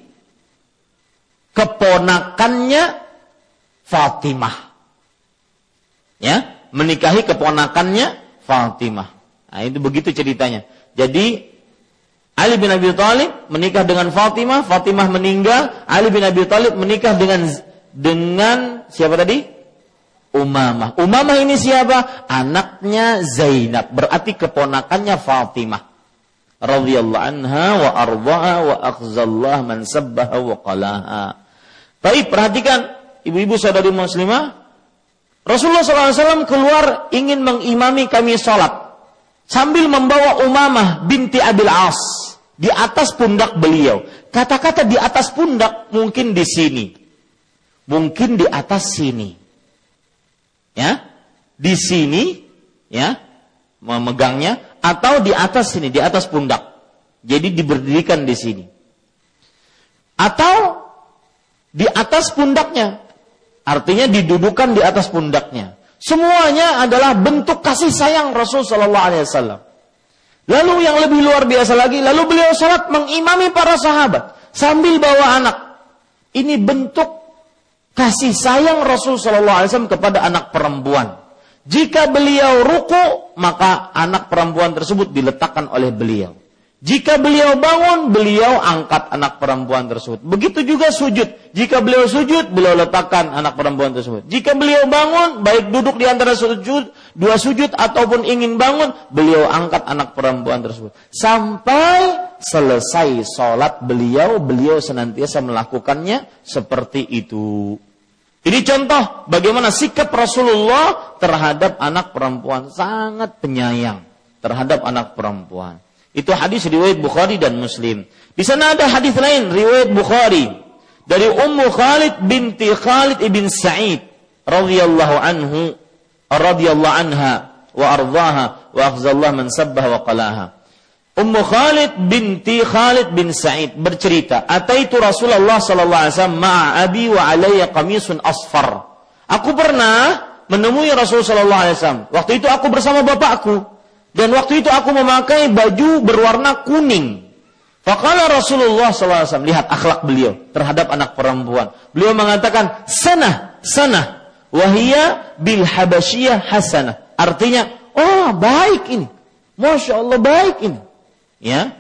keponakannya Fatimah. Ya, menikahi keponakannya Fatimah. Nah, itu begitu ceritanya. Jadi Ali bin Abi Thalib menikah dengan Fatimah, Fatimah meninggal, Ali bin Abi Thalib menikah dengan dengan siapa tadi? Umamah. Umamah ini siapa? Anaknya Zainab, berarti keponakannya Fatimah. Radhiyallahu anha wa ardaha wa akhzallah man sabbaha wa qalaha. Baik, perhatikan ibu-ibu saudari muslimah, Rasulullah SAW keluar ingin mengimami kami sholat sambil membawa Umamah binti Abil As di atas pundak beliau. Kata-kata di atas pundak mungkin di sini, mungkin di atas sini, ya, di sini, ya, memegangnya atau di atas sini, di atas pundak. Jadi diberdirikan di sini, atau di atas pundaknya Artinya didudukan di atas pundaknya. Semuanya adalah bentuk kasih sayang Rasul Shallallahu Alaihi Wasallam. Lalu yang lebih luar biasa lagi, lalu beliau sholat mengimami para sahabat sambil bawa anak. Ini bentuk kasih sayang Rasul Shallallahu Alaihi Wasallam kepada anak perempuan. Jika beliau ruku, maka anak perempuan tersebut diletakkan oleh beliau. Jika beliau bangun, beliau angkat anak perempuan tersebut. Begitu juga sujud. Jika beliau sujud, beliau letakkan anak perempuan tersebut. Jika beliau bangun, baik duduk di antara sujud, dua sujud ataupun ingin bangun, beliau angkat anak perempuan tersebut. Sampai selesai sholat beliau, beliau senantiasa melakukannya seperti itu. Ini contoh bagaimana sikap Rasulullah terhadap anak perempuan sangat penyayang terhadap anak perempuan. Itu hadis riwayat Bukhari dan Muslim. Di sana ada hadis lain riwayat Bukhari dari Ummu Khalid binti Khalid ibn Sa'id radhiyallahu anhu radhiyallahu anha wa ardhaha wa akhzallah man sabbaha wa qalaha. Ummu Khalid binti Khalid bin Sa'id bercerita, "Ataitu Rasulullah sallallahu alaihi wasallam ma'a abi wa alayya qamisun asfar." Aku pernah menemui Rasul sallallahu alaihi wasallam. Waktu itu aku bersama bapakku dan waktu itu aku memakai baju berwarna kuning. Fakala Rasulullah SAW, lihat akhlak beliau terhadap anak perempuan. Beliau mengatakan, sana, sana. Wahia bil habasyiyah hasanah. Artinya, oh baik ini. Masya Allah baik ini. Ya.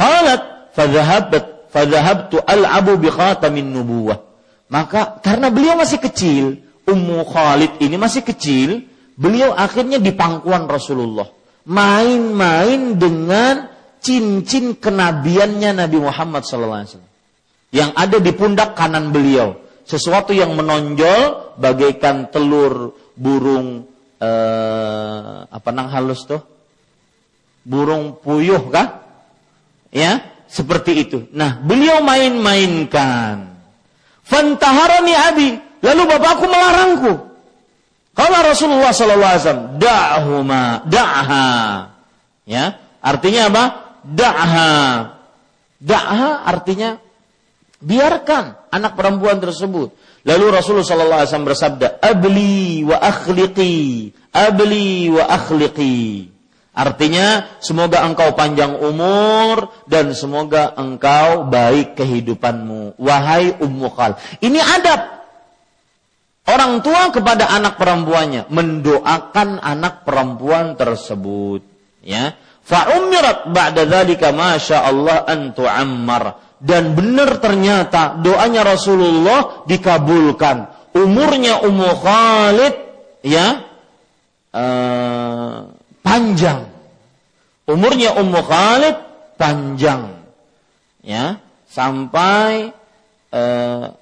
Qalat, fadhahabat, fadhahabtu al'abu bi khatamin nubuwah. Maka karena beliau masih kecil, Ummu Khalid ini masih kecil, beliau akhirnya di pangkuan Rasulullah main-main dengan cincin kenabiannya Nabi Muhammad SAW yang ada di pundak kanan beliau sesuatu yang menonjol bagaikan telur burung eh, apa nang halus tuh burung puyuh kah ya seperti itu nah beliau main-mainkan fantaharani abi lalu bapakku melarangku kalau Rasulullah wasallam, da'huma, da'ha. Ya, artinya apa? Da'ha. Da'ha artinya biarkan anak perempuan tersebut. Lalu Rasulullah sallallahu alaihi wasallam bersabda, "Abli wa akhliqi, abli wa akhliqi." Artinya, semoga engkau panjang umur dan semoga engkau baik kehidupanmu. Wahai Ummu Khal. Ini adab orang tua kepada anak perempuannya mendoakan anak perempuan tersebut ya fa umirat ba'da dzalika Allah an tu'ammar dan benar ternyata doanya Rasulullah dikabulkan umurnya Ummu Khalid ya uh, panjang umurnya Ummu Khalid panjang ya sampai uh,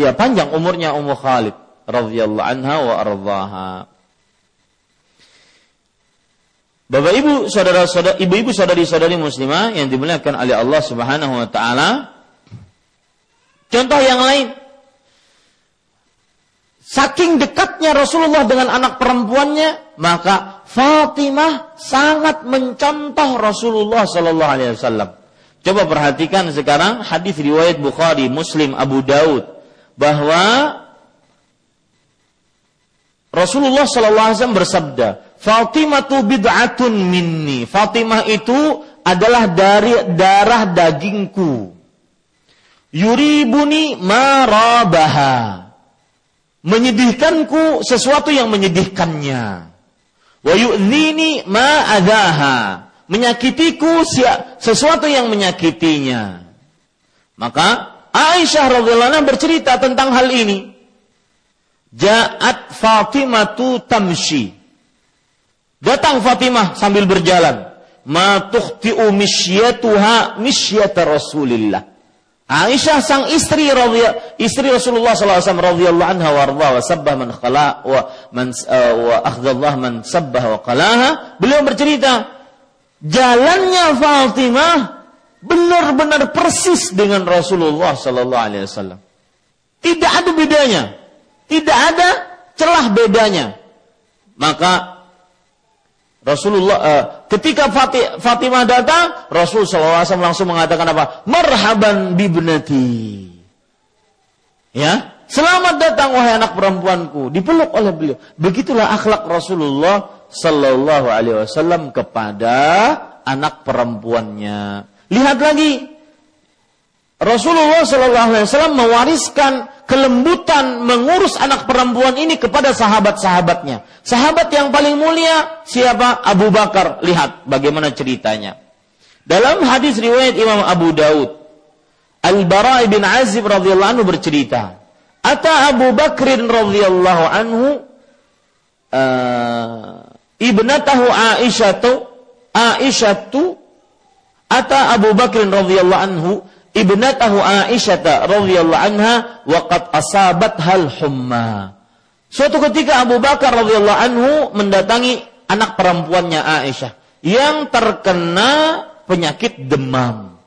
Ya panjang umurnya Ummu Khalid radhiyallahu anha wa ardhaha. Bapak Ibu, saudara-saudara, ibu-ibu saudari-saudari muslimah yang dimuliakan oleh Allah Subhanahu wa taala. Contoh yang lain. Saking dekatnya Rasulullah dengan anak perempuannya, maka Fatimah sangat mencontoh Rasulullah sallallahu alaihi wasallam. Coba perhatikan sekarang hadis riwayat Bukhari, Muslim, Abu Daud bahwa Rasulullah SAW bersabda, Fatimah tu bid'atun minni. Fatimah itu adalah dari darah dagingku. Yuribuni marabaha. Menyedihkanku sesuatu yang menyedihkannya. Wa yu'nini ma adaha. Menyakitiku sesuatu yang menyakitinya. Maka Aisyah radhiyallahu bercerita tentang hal ini. Ja'at Fatimatu tamshi. Datang Fatimah sambil berjalan. Ma tukhti'u misyatuha misyata Rasulillah. Aisyah sang istri radhiya istri Rasulullah SAW radhiyallahu anha wa arda wa sabbah man khala wa man uh, wa akhdallah man sabbah wa qalaha beliau bercerita jalannya Fatimah benar-benar persis dengan Rasulullah Sallallahu Alaihi Wasallam. Tidak ada bedanya, tidak ada celah bedanya. Maka Rasulullah uh, ketika Fatimah datang, Rasul SAW langsung mengatakan apa? Marhaban bibnati. Ya, selamat datang wahai anak perempuanku. Dipeluk oleh beliau. Begitulah akhlak Rasulullah Sallallahu Alaihi Wasallam kepada anak perempuannya. Lihat lagi. Rasulullah Shallallahu Alaihi Wasallam mewariskan kelembutan mengurus anak perempuan ini kepada sahabat-sahabatnya. Sahabat yang paling mulia siapa? Abu Bakar. Lihat bagaimana ceritanya. Dalam hadis riwayat Imam Abu Daud, Al-Bara bin Azib radhiyallahu anhu bercerita, Ata Abu Bakrin radhiyallahu anhu uh, ibnatahu Aisyah tu Aisyah tu Ata Abu Bakrin radhiyallahu anhu ibnatahu Aisyah radhiyallahu anha waqad asabat hal humma. Suatu ketika Abu Bakar radhiyallahu anhu mendatangi anak perempuannya Aisyah yang terkena penyakit demam.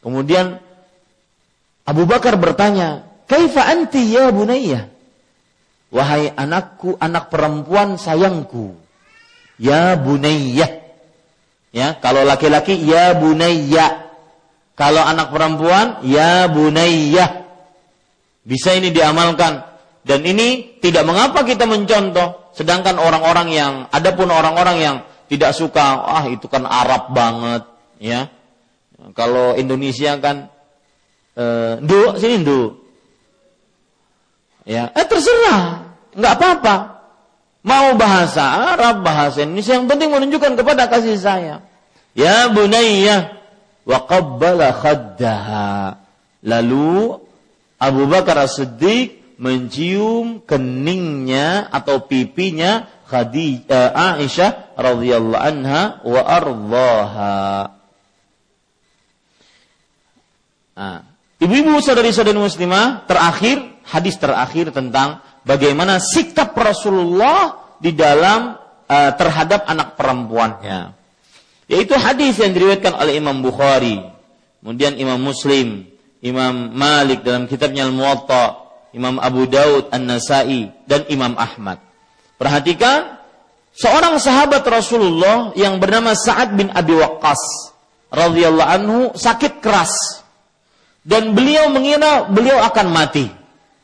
Kemudian Abu Bakar bertanya, "Kaifa anti ya bunayya?" Wahai anakku, anak perempuan sayangku. Ya bunayya. Ya, kalau laki-laki ya bunayya. Kalau anak perempuan, ya bunayyah. Bisa ini diamalkan. Dan ini tidak mengapa kita mencontoh. Sedangkan orang-orang yang, ada pun orang-orang yang tidak suka, ah itu kan Arab banget. ya. Kalau Indonesia kan, eh, ndu, sini ndu. Ya, eh terserah, nggak apa-apa. Mau bahasa Arab, bahasa Indonesia, yang penting menunjukkan kepada kasih sayang. Ya bunayyah, wa qabbala khaddaha. Lalu Abu Bakar As-Siddiq mencium keningnya atau pipinya Khadijah uh, Aisyah radhiyallahu anha wa ardhaha. Nah, ibu-ibu saudari-saudari muslimah, terakhir hadis terakhir tentang bagaimana sikap Rasulullah di dalam uh, terhadap anak perempuannya. Yaitu hadis yang diriwayatkan oleh Imam Bukhari, kemudian Imam Muslim, Imam Malik dalam kitabnya Al-Muwatta, Imam Abu Daud An-Nasai dan Imam Ahmad. Perhatikan seorang sahabat Rasulullah yang bernama Sa'ad bin Abi Waqqas radhiyallahu anhu sakit keras dan beliau mengira beliau akan mati.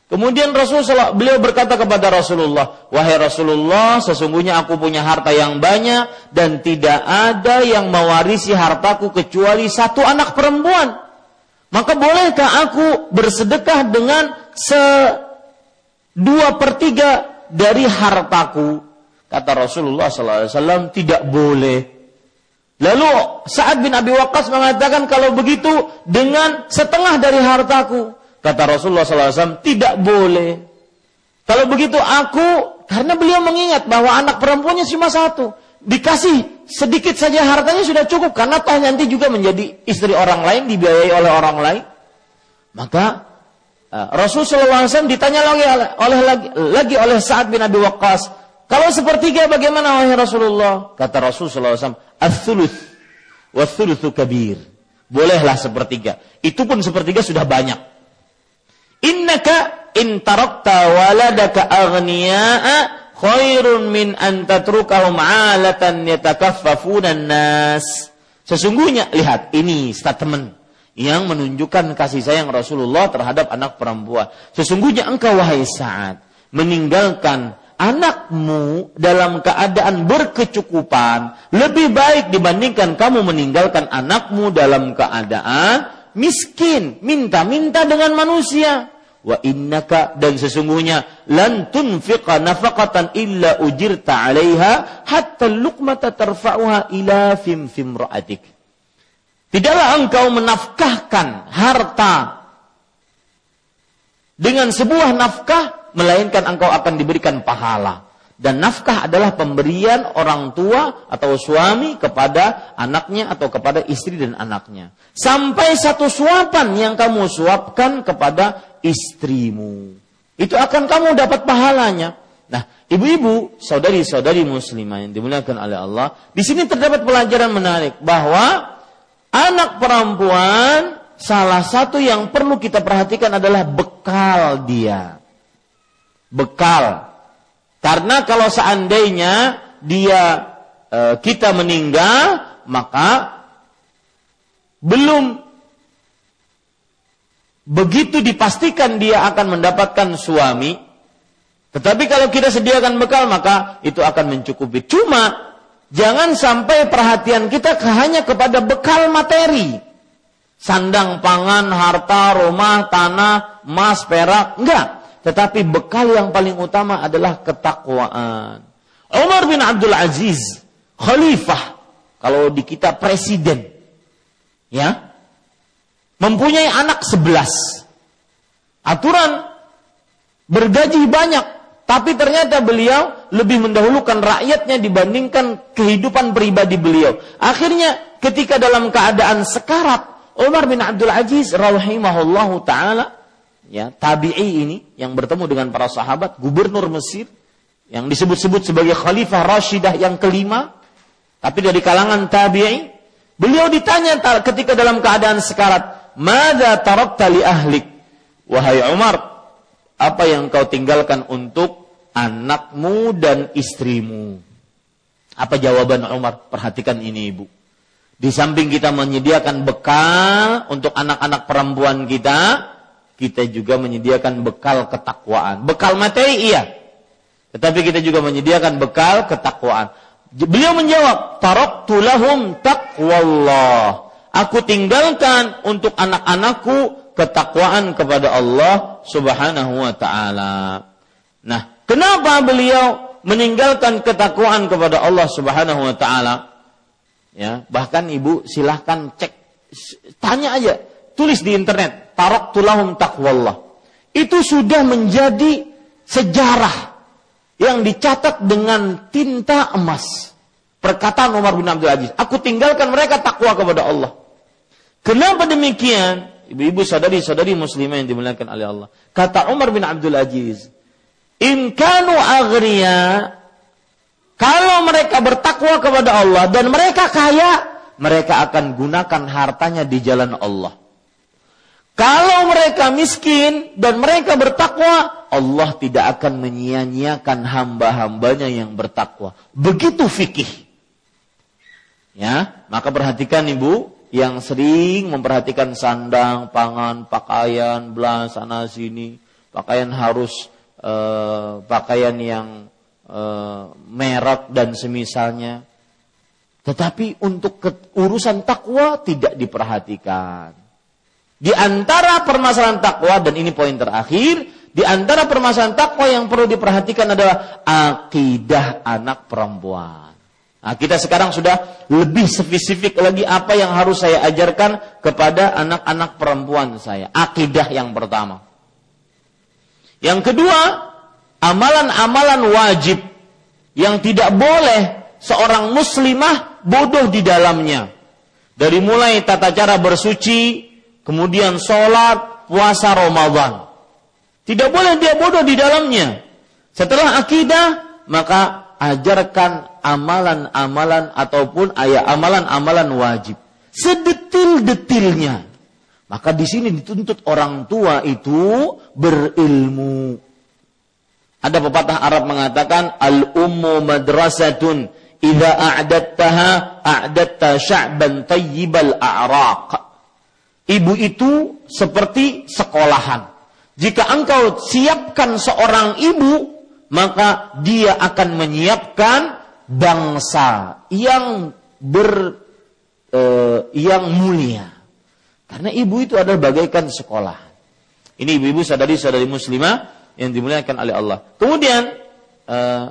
Kemudian Rasulullah beliau berkata kepada Rasulullah, "Wahai Rasulullah, sesungguhnya aku punya harta yang banyak dan tidak ada yang mewarisi hartaku kecuali satu anak perempuan. Maka bolehkah aku bersedekah dengan se dua per tiga dari hartaku?" Kata Rasulullah SAW, "Tidak boleh." Lalu Sa'ad bin Abi Waqqas mengatakan kalau begitu dengan setengah dari hartaku. Kata Rasulullah SAW, tidak boleh. Kalau begitu aku, karena beliau mengingat bahwa anak perempuannya cuma satu. Dikasih sedikit saja hartanya sudah cukup. Karena toh nanti juga menjadi istri orang lain, dibiayai oleh orang lain. Maka uh, Rasulullah SAW ditanya lagi oleh, lagi, lagi oleh Sa'ad bin Abi Waqqas. Kalau sepertiga bagaimana wahai Rasulullah? Kata Rasulullah SAW, Al-thuluth, wa kabir. Bolehlah sepertiga. Itu pun sepertiga sudah banyak. Innaka in tarakta waladaka aghniya'a khairun min an tatrukahum 'alatan yatakaffafuna nas. Sesungguhnya lihat ini statement yang menunjukkan kasih sayang Rasulullah terhadap anak perempuan. Sesungguhnya engkau wahai Sa'ad meninggalkan anakmu dalam keadaan berkecukupan lebih baik dibandingkan kamu meninggalkan anakmu dalam keadaan miskin, minta-minta dengan manusia. Wa innaka dan sesungguhnya lan tunfiqa nafaqatan illa ujirta 'alaiha hatta luqmata tarfa'uha ila fim fim ra'atik. Tidaklah engkau menafkahkan harta dengan sebuah nafkah melainkan engkau akan diberikan pahala. Dan nafkah adalah pemberian orang tua atau suami kepada anaknya atau kepada istri dan anaknya. Sampai satu suapan yang kamu suapkan kepada istrimu. Itu akan kamu dapat pahalanya. Nah, ibu-ibu, saudari-saudari muslimah yang dimuliakan oleh Allah, di sini terdapat pelajaran menarik bahwa anak perempuan salah satu yang perlu kita perhatikan adalah bekal dia. Bekal karena kalau seandainya dia e, kita meninggal, maka belum begitu dipastikan dia akan mendapatkan suami. Tetapi kalau kita sediakan bekal, maka itu akan mencukupi. Cuma jangan sampai perhatian kita hanya kepada bekal materi. Sandang, pangan, harta, rumah, tanah, emas, perak. Enggak. Tetapi bekal yang paling utama adalah ketakwaan. Umar bin Abdul Aziz, khalifah. Kalau di kita presiden. Ya. Mempunyai anak sebelas. Aturan bergaji banyak. Tapi ternyata beliau lebih mendahulukan rakyatnya dibandingkan kehidupan pribadi beliau. Akhirnya ketika dalam keadaan sekarat, Umar bin Abdul Aziz rahimahullahu taala ya tabi'i ini yang bertemu dengan para sahabat gubernur Mesir yang disebut-sebut sebagai khalifah Rashidah yang kelima tapi dari kalangan tabi'i beliau ditanya ketika dalam keadaan sekarat "Madza tarakta li ahlik?" Wahai Umar, apa yang kau tinggalkan untuk anakmu dan istrimu? Apa jawaban Umar? Perhatikan ini Ibu. Di samping kita menyediakan bekal untuk anak-anak perempuan kita, kita juga menyediakan bekal ketakwaan. Bekal materi iya. Tetapi kita juga menyediakan bekal ketakwaan. Beliau menjawab, "Taraktu lahum taqwallah." Aku tinggalkan untuk anak-anakku ketakwaan kepada Allah Subhanahu wa taala. Nah, kenapa beliau meninggalkan ketakwaan kepada Allah Subhanahu wa taala? Ya, bahkan ibu silahkan cek, tanya aja, tulis di internet, tarok tulahum takwallah. Itu sudah menjadi sejarah yang dicatat dengan tinta emas. Perkataan Umar bin Abdul Aziz, aku tinggalkan mereka takwa kepada Allah. Kenapa demikian? Ibu-ibu sadari-sadari muslimah yang dimuliakan oleh Allah. Kata Umar bin Abdul Aziz, "In kanu aghriya kalau mereka bertakwa kepada Allah dan mereka kaya, mereka akan gunakan hartanya di jalan Allah. Kalau mereka miskin dan mereka bertakwa, Allah tidak akan menyia-nyiakan hamba-hambanya yang bertakwa. Begitu fikih. Ya, maka perhatikan Ibu yang sering memperhatikan sandang, pangan, pakaian, belas sana sini, pakaian harus eh, pakaian yang e, merek dan semisalnya. Tetapi untuk urusan takwa tidak diperhatikan. Di antara permasalahan takwa dan ini poin terakhir, di antara permasalahan takwa yang perlu diperhatikan adalah akidah anak perempuan. Nah, kita sekarang sudah lebih spesifik lagi apa yang harus saya ajarkan kepada anak-anak perempuan saya. Akidah yang pertama. Yang kedua, amalan-amalan wajib yang tidak boleh seorang muslimah bodoh di dalamnya. Dari mulai tata cara bersuci, kemudian sholat, puasa Ramadan. Tidak boleh dia bodoh di dalamnya. Setelah akidah, maka ajarkan amalan-amalan ataupun ayat amalan-amalan wajib. Sedetil-detilnya. Maka di sini dituntut orang tua itu berilmu ada pepatah Arab mengatakan al-ummu madrasatun idza a'dattaha a'datta sya'ban tayyibal a'raq. Ibu itu seperti sekolahan. Jika engkau siapkan seorang ibu, maka dia akan menyiapkan bangsa yang ber eh, yang mulia. Karena ibu itu adalah bagaikan sekolah. Ini ibu-ibu sadari-sadari muslimah yang dimuliakan oleh Allah. Kemudian uh,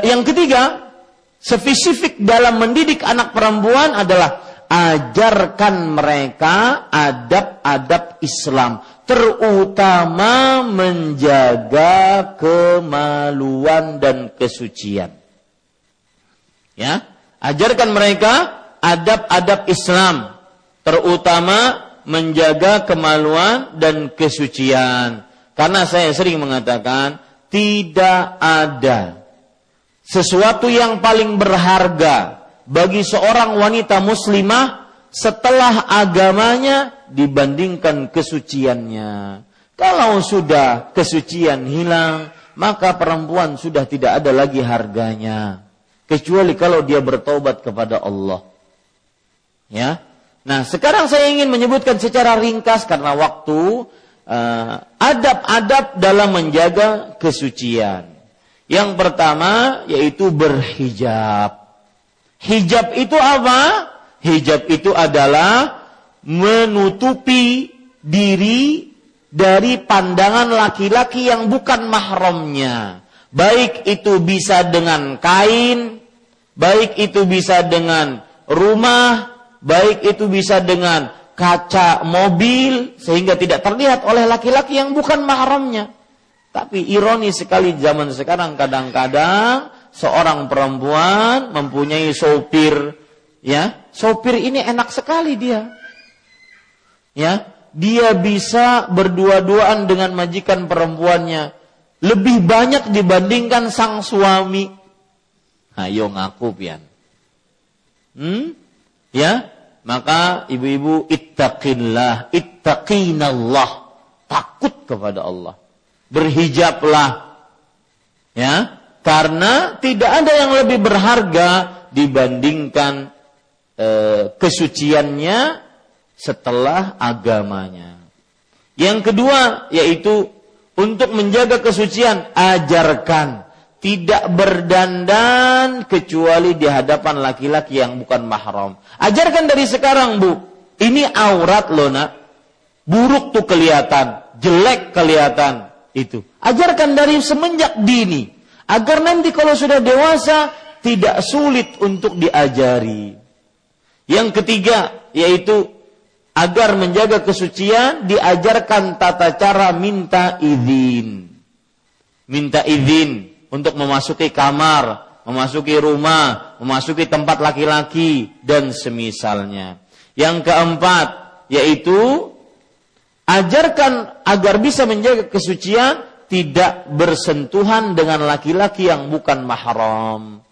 yang ketiga, spesifik dalam mendidik anak perempuan adalah ajarkan mereka adab-adab Islam, terutama menjaga kemaluan dan kesucian. Ya, ajarkan mereka adab-adab Islam, terutama menjaga kemaluan dan kesucian. Karena saya sering mengatakan tidak ada sesuatu yang paling berharga bagi seorang wanita muslimah setelah agamanya dibandingkan kesuciannya. Kalau sudah kesucian hilang, maka perempuan sudah tidak ada lagi harganya. Kecuali kalau dia bertobat kepada Allah. Ya, Nah, sekarang saya ingin menyebutkan secara ringkas karena waktu eh, adab-adab uh, dalam menjaga kesucian. Yang pertama yaitu berhijab. Hijab itu apa? Hijab itu adalah menutupi diri dari pandangan laki-laki yang bukan mahramnya. Baik itu bisa dengan kain, baik itu bisa dengan rumah, baik itu bisa dengan kaca mobil sehingga tidak terlihat oleh laki-laki yang bukan mahramnya. Tapi ironi sekali zaman sekarang kadang-kadang seorang perempuan mempunyai sopir ya, sopir ini enak sekali dia. Ya, dia bisa berdua-duaan dengan majikan perempuannya lebih banyak dibandingkan sang suami. Ayo ngaku pian. Hmm? Ya, maka ibu-ibu ittaqillah, ittaqinallah, takut kepada Allah. Berhijablah. Ya, karena tidak ada yang lebih berharga dibandingkan eh, kesuciannya setelah agamanya. Yang kedua yaitu untuk menjaga kesucian ajarkan tidak berdandan kecuali di hadapan laki-laki yang bukan mahram. Ajarkan dari sekarang, Bu. Ini aurat loh, Nak. Buruk tuh kelihatan, jelek kelihatan itu. Ajarkan dari semenjak dini agar nanti kalau sudah dewasa tidak sulit untuk diajari. Yang ketiga yaitu agar menjaga kesucian diajarkan tata cara minta izin. Minta izin untuk memasuki kamar, memasuki rumah, memasuki tempat laki-laki dan semisalnya. Yang keempat yaitu ajarkan agar bisa menjaga kesucian tidak bersentuhan dengan laki-laki yang bukan mahram.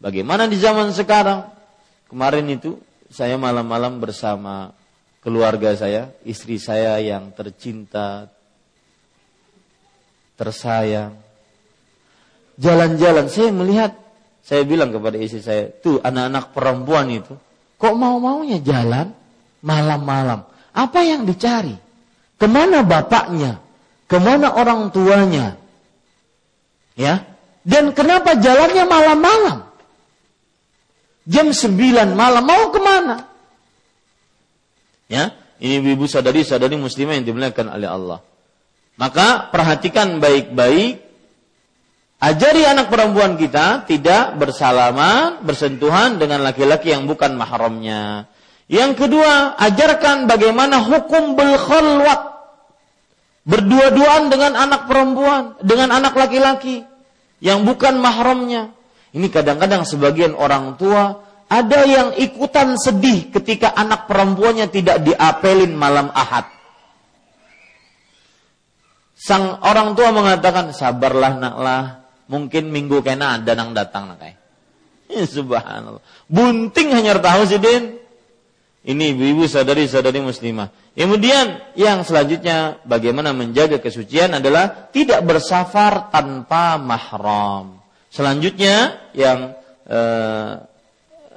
Bagaimana di zaman sekarang? Kemarin itu saya malam-malam bersama keluarga saya, istri saya yang tercinta, tersayang. Jalan-jalan saya melihat, saya bilang kepada istri saya, tuh anak-anak perempuan itu, kok mau-maunya jalan malam-malam? Apa yang dicari? Ke mana bapaknya? Ke mana orang tuanya? Ya, dan kenapa jalannya malam-malam? Jam 9 malam mau ke mana? Ya, ini ibu sadari-sadari muslimah yang dimuliakan oleh Allah. Maka perhatikan baik-baik Ajari anak perempuan kita tidak bersalaman, bersentuhan dengan laki-laki yang bukan mahramnya. Yang kedua, ajarkan bagaimana hukum berkhalwat. Berdua-duaan dengan anak perempuan, dengan anak laki-laki yang bukan mahramnya. Ini kadang-kadang sebagian orang tua ada yang ikutan sedih ketika anak perempuannya tidak diapelin malam ahad. Sang orang tua mengatakan, sabarlah naklah, mungkin minggu kena ada nang datang nak subhanallah. Bunting hanya tahu sih din. Ini ibu-ibu sadari-sadari muslimah. Kemudian yang selanjutnya bagaimana menjaga kesucian adalah tidak bersafar tanpa mahram. Selanjutnya yang eh,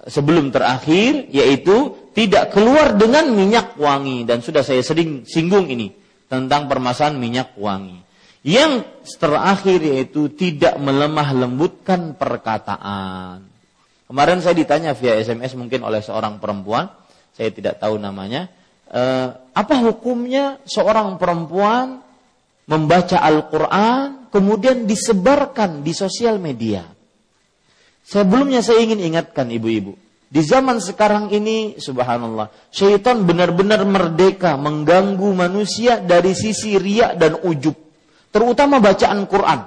sebelum terakhir yaitu tidak keluar dengan minyak wangi dan sudah saya sering singgung ini tentang permasalahan minyak wangi. Yang terakhir yaitu tidak melemah lembutkan perkataan. Kemarin saya ditanya via SMS mungkin oleh seorang perempuan, saya tidak tahu namanya, eh, apa hukumnya seorang perempuan membaca Al-Quran kemudian disebarkan di sosial media? Sebelumnya saya ingin ingatkan ibu-ibu. Di zaman sekarang ini, subhanallah, syaitan benar-benar merdeka mengganggu manusia dari sisi riak dan ujub. Terutama bacaan Quran.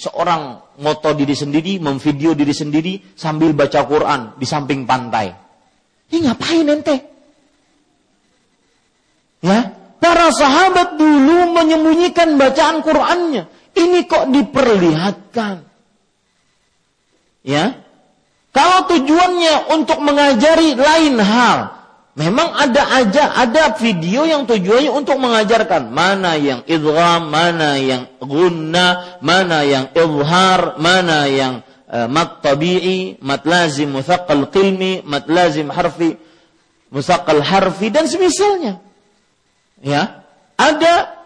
Seorang moto diri sendiri, memvideo diri sendiri sambil baca Quran di samping pantai. Ini ngapain ente? Ya, para sahabat dulu menyembunyikan bacaan Qurannya. Ini kok diperlihatkan. Ya. Kalau tujuannya untuk mengajari lain hal, memang ada aja ada video yang tujuannya untuk mengajarkan mana yang idgham, mana yang gunna, mana yang izhar, mana yang mat tabi'i, mat lazim muthaqqal qilmi, mat lazim harfi musaqqal harfi dan semisalnya. Ya. Ada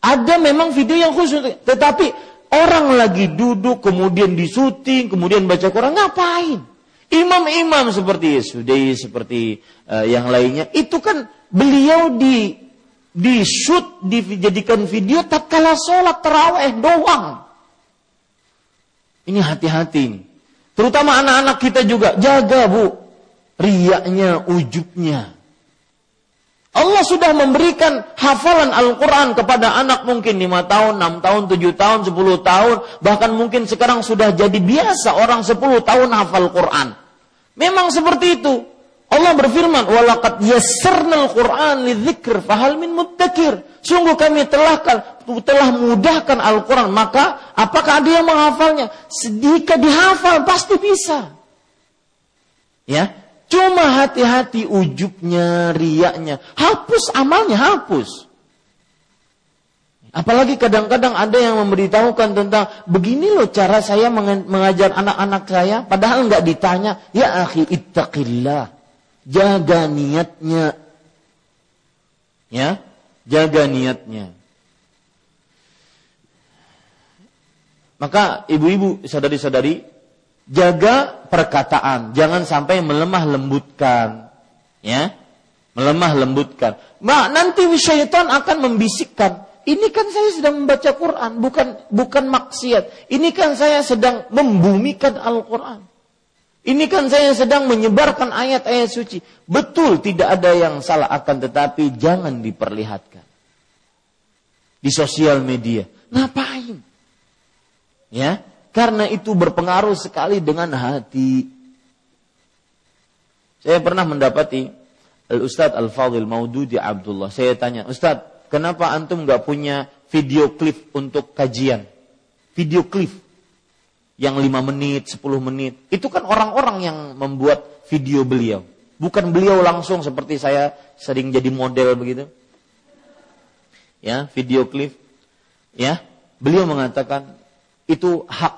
ada memang video yang khusus tetapi Orang lagi duduk, kemudian disuting, kemudian baca Quran, ngapain? Imam-imam seperti Sudai, seperti uh, yang lainnya, itu kan beliau di di shoot, dijadikan video tatkala sholat terawih doang. Ini hati-hati. Terutama anak-anak kita juga jaga bu, riaknya, ujubnya. Allah sudah memberikan hafalan Al-Quran kepada anak mungkin 5 tahun, 6 tahun, 7 tahun, 10 tahun. Bahkan mungkin sekarang sudah jadi biasa orang 10 tahun hafal Quran. Memang seperti itu. Allah berfirman, "Walaqad yassarnal Qur'an lidzikr fahal min muddakir." Sungguh kami telah telah mudahkan Al-Qur'an, maka apakah ada yang menghafalnya? Sedikit dihafal pasti bisa. Ya, Cuma hati-hati ujubnya, riaknya. Hapus amalnya, hapus. Apalagi kadang-kadang ada yang memberitahukan tentang begini loh cara saya mengajar anak-anak saya, padahal nggak ditanya, ya akhi ittaqillah, jaga niatnya, ya, jaga niatnya. Maka ibu-ibu, sadari-sadari, jaga perkataan, jangan sampai melemah lembutkan. Ya. Melemah lembutkan. Ma, nanti syaitan akan membisikkan, ini kan saya sedang membaca Quran, bukan bukan maksiat. Ini kan saya sedang membumikan Al-Quran. Ini kan saya sedang menyebarkan ayat-ayat suci. Betul tidak ada yang salah akan tetapi jangan diperlihatkan. Di sosial media. Ngapain? Ya, karena itu berpengaruh sekali dengan hati. Saya pernah mendapati Al-Ustadz Al-Fadhil Maududi Abdullah. Saya tanya, Ustadz, kenapa antum nggak punya video klip untuk kajian? Video klip yang 5 menit, 10 menit. Itu kan orang-orang yang membuat video beliau. Bukan beliau langsung seperti saya sering jadi model begitu. Ya, video klip. Ya, beliau mengatakan itu hak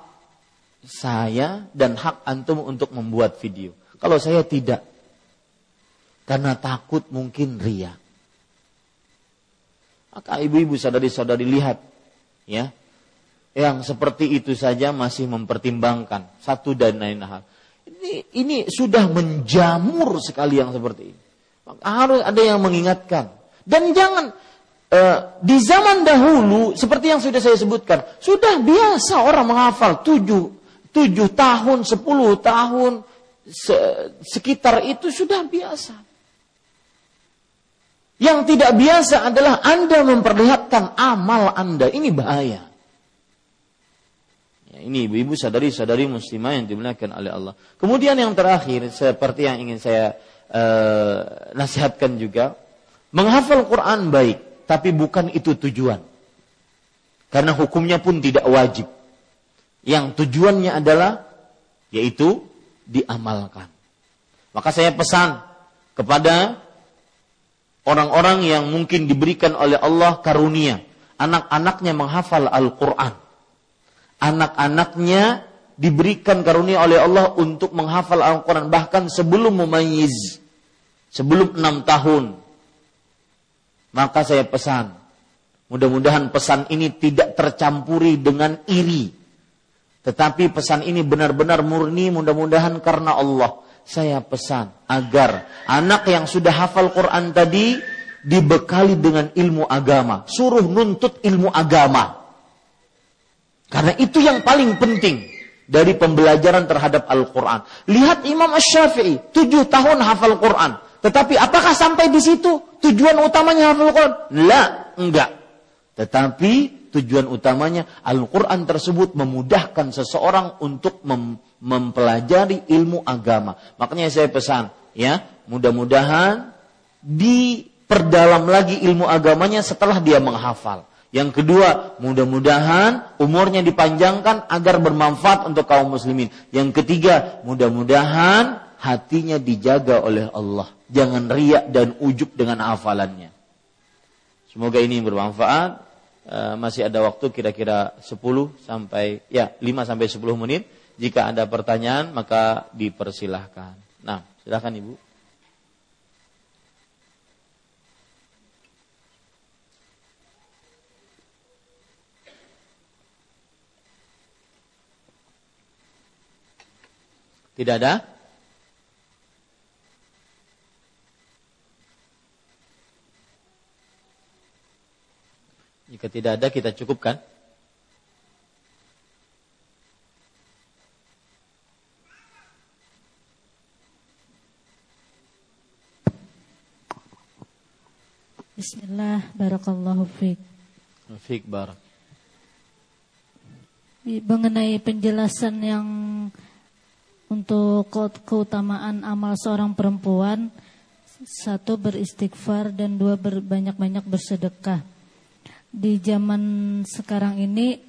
saya dan hak antum untuk membuat video. Kalau saya tidak, karena takut mungkin ria. Maka ibu-ibu sadari-sadari lihat, ya, yang seperti itu saja masih mempertimbangkan satu dan lain hal. Ini, ini sudah menjamur sekali yang seperti ini. Harus ada yang mengingatkan. Dan jangan uh, di zaman dahulu seperti yang sudah saya sebutkan, sudah biasa orang menghafal tujuh tujuh tahun, sepuluh tahun, se sekitar itu sudah biasa. Yang tidak biasa adalah Anda memperlihatkan amal Anda. Ini bahaya. Ya, ini ibu-ibu sadari-sadari muslimah yang dimuliakan oleh Allah. Kemudian yang terakhir, seperti yang ingin saya uh, nasihatkan juga. Menghafal Quran baik, tapi bukan itu tujuan. Karena hukumnya pun tidak wajib yang tujuannya adalah yaitu diamalkan. Maka saya pesan kepada orang-orang yang mungkin diberikan oleh Allah karunia, anak-anaknya menghafal Al-Qur'an. Anak-anaknya diberikan karunia oleh Allah untuk menghafal Al-Quran bahkan sebelum memayyiz sebelum enam tahun maka saya pesan mudah-mudahan pesan ini tidak tercampuri dengan iri tetapi pesan ini benar-benar murni mudah-mudahan karena Allah. Saya pesan agar anak yang sudah hafal Quran tadi dibekali dengan ilmu agama. Suruh nuntut ilmu agama. Karena itu yang paling penting dari pembelajaran terhadap Al-Quran. Lihat Imam Ash-Syafi'i, tujuh tahun hafal Quran. Tetapi apakah sampai di situ tujuan utamanya hafal Quran? La, enggak. Tetapi tujuan utamanya Al-Quran tersebut memudahkan seseorang untuk mem mempelajari ilmu agama. Makanya saya pesan, ya, mudah-mudahan diperdalam lagi ilmu agamanya setelah dia menghafal. Yang kedua, mudah-mudahan umurnya dipanjangkan agar bermanfaat untuk kaum muslimin. Yang ketiga, mudah-mudahan hatinya dijaga oleh Allah. Jangan riak dan ujub dengan hafalannya. Semoga ini bermanfaat. Eh, masih ada waktu kira-kira 10 sampai ya 5 sampai 10 menit. Jika ada pertanyaan maka dipersilahkan. Nah, silahkan Ibu. Tidak ada? Jika tidak ada kita cukupkan. Bismillah, barakallahu fiik. Fiik barak. Mengenai penjelasan yang untuk keutamaan amal seorang perempuan, satu beristighfar dan dua berbanyak-banyak bersedekah. Di zaman sekarang ini,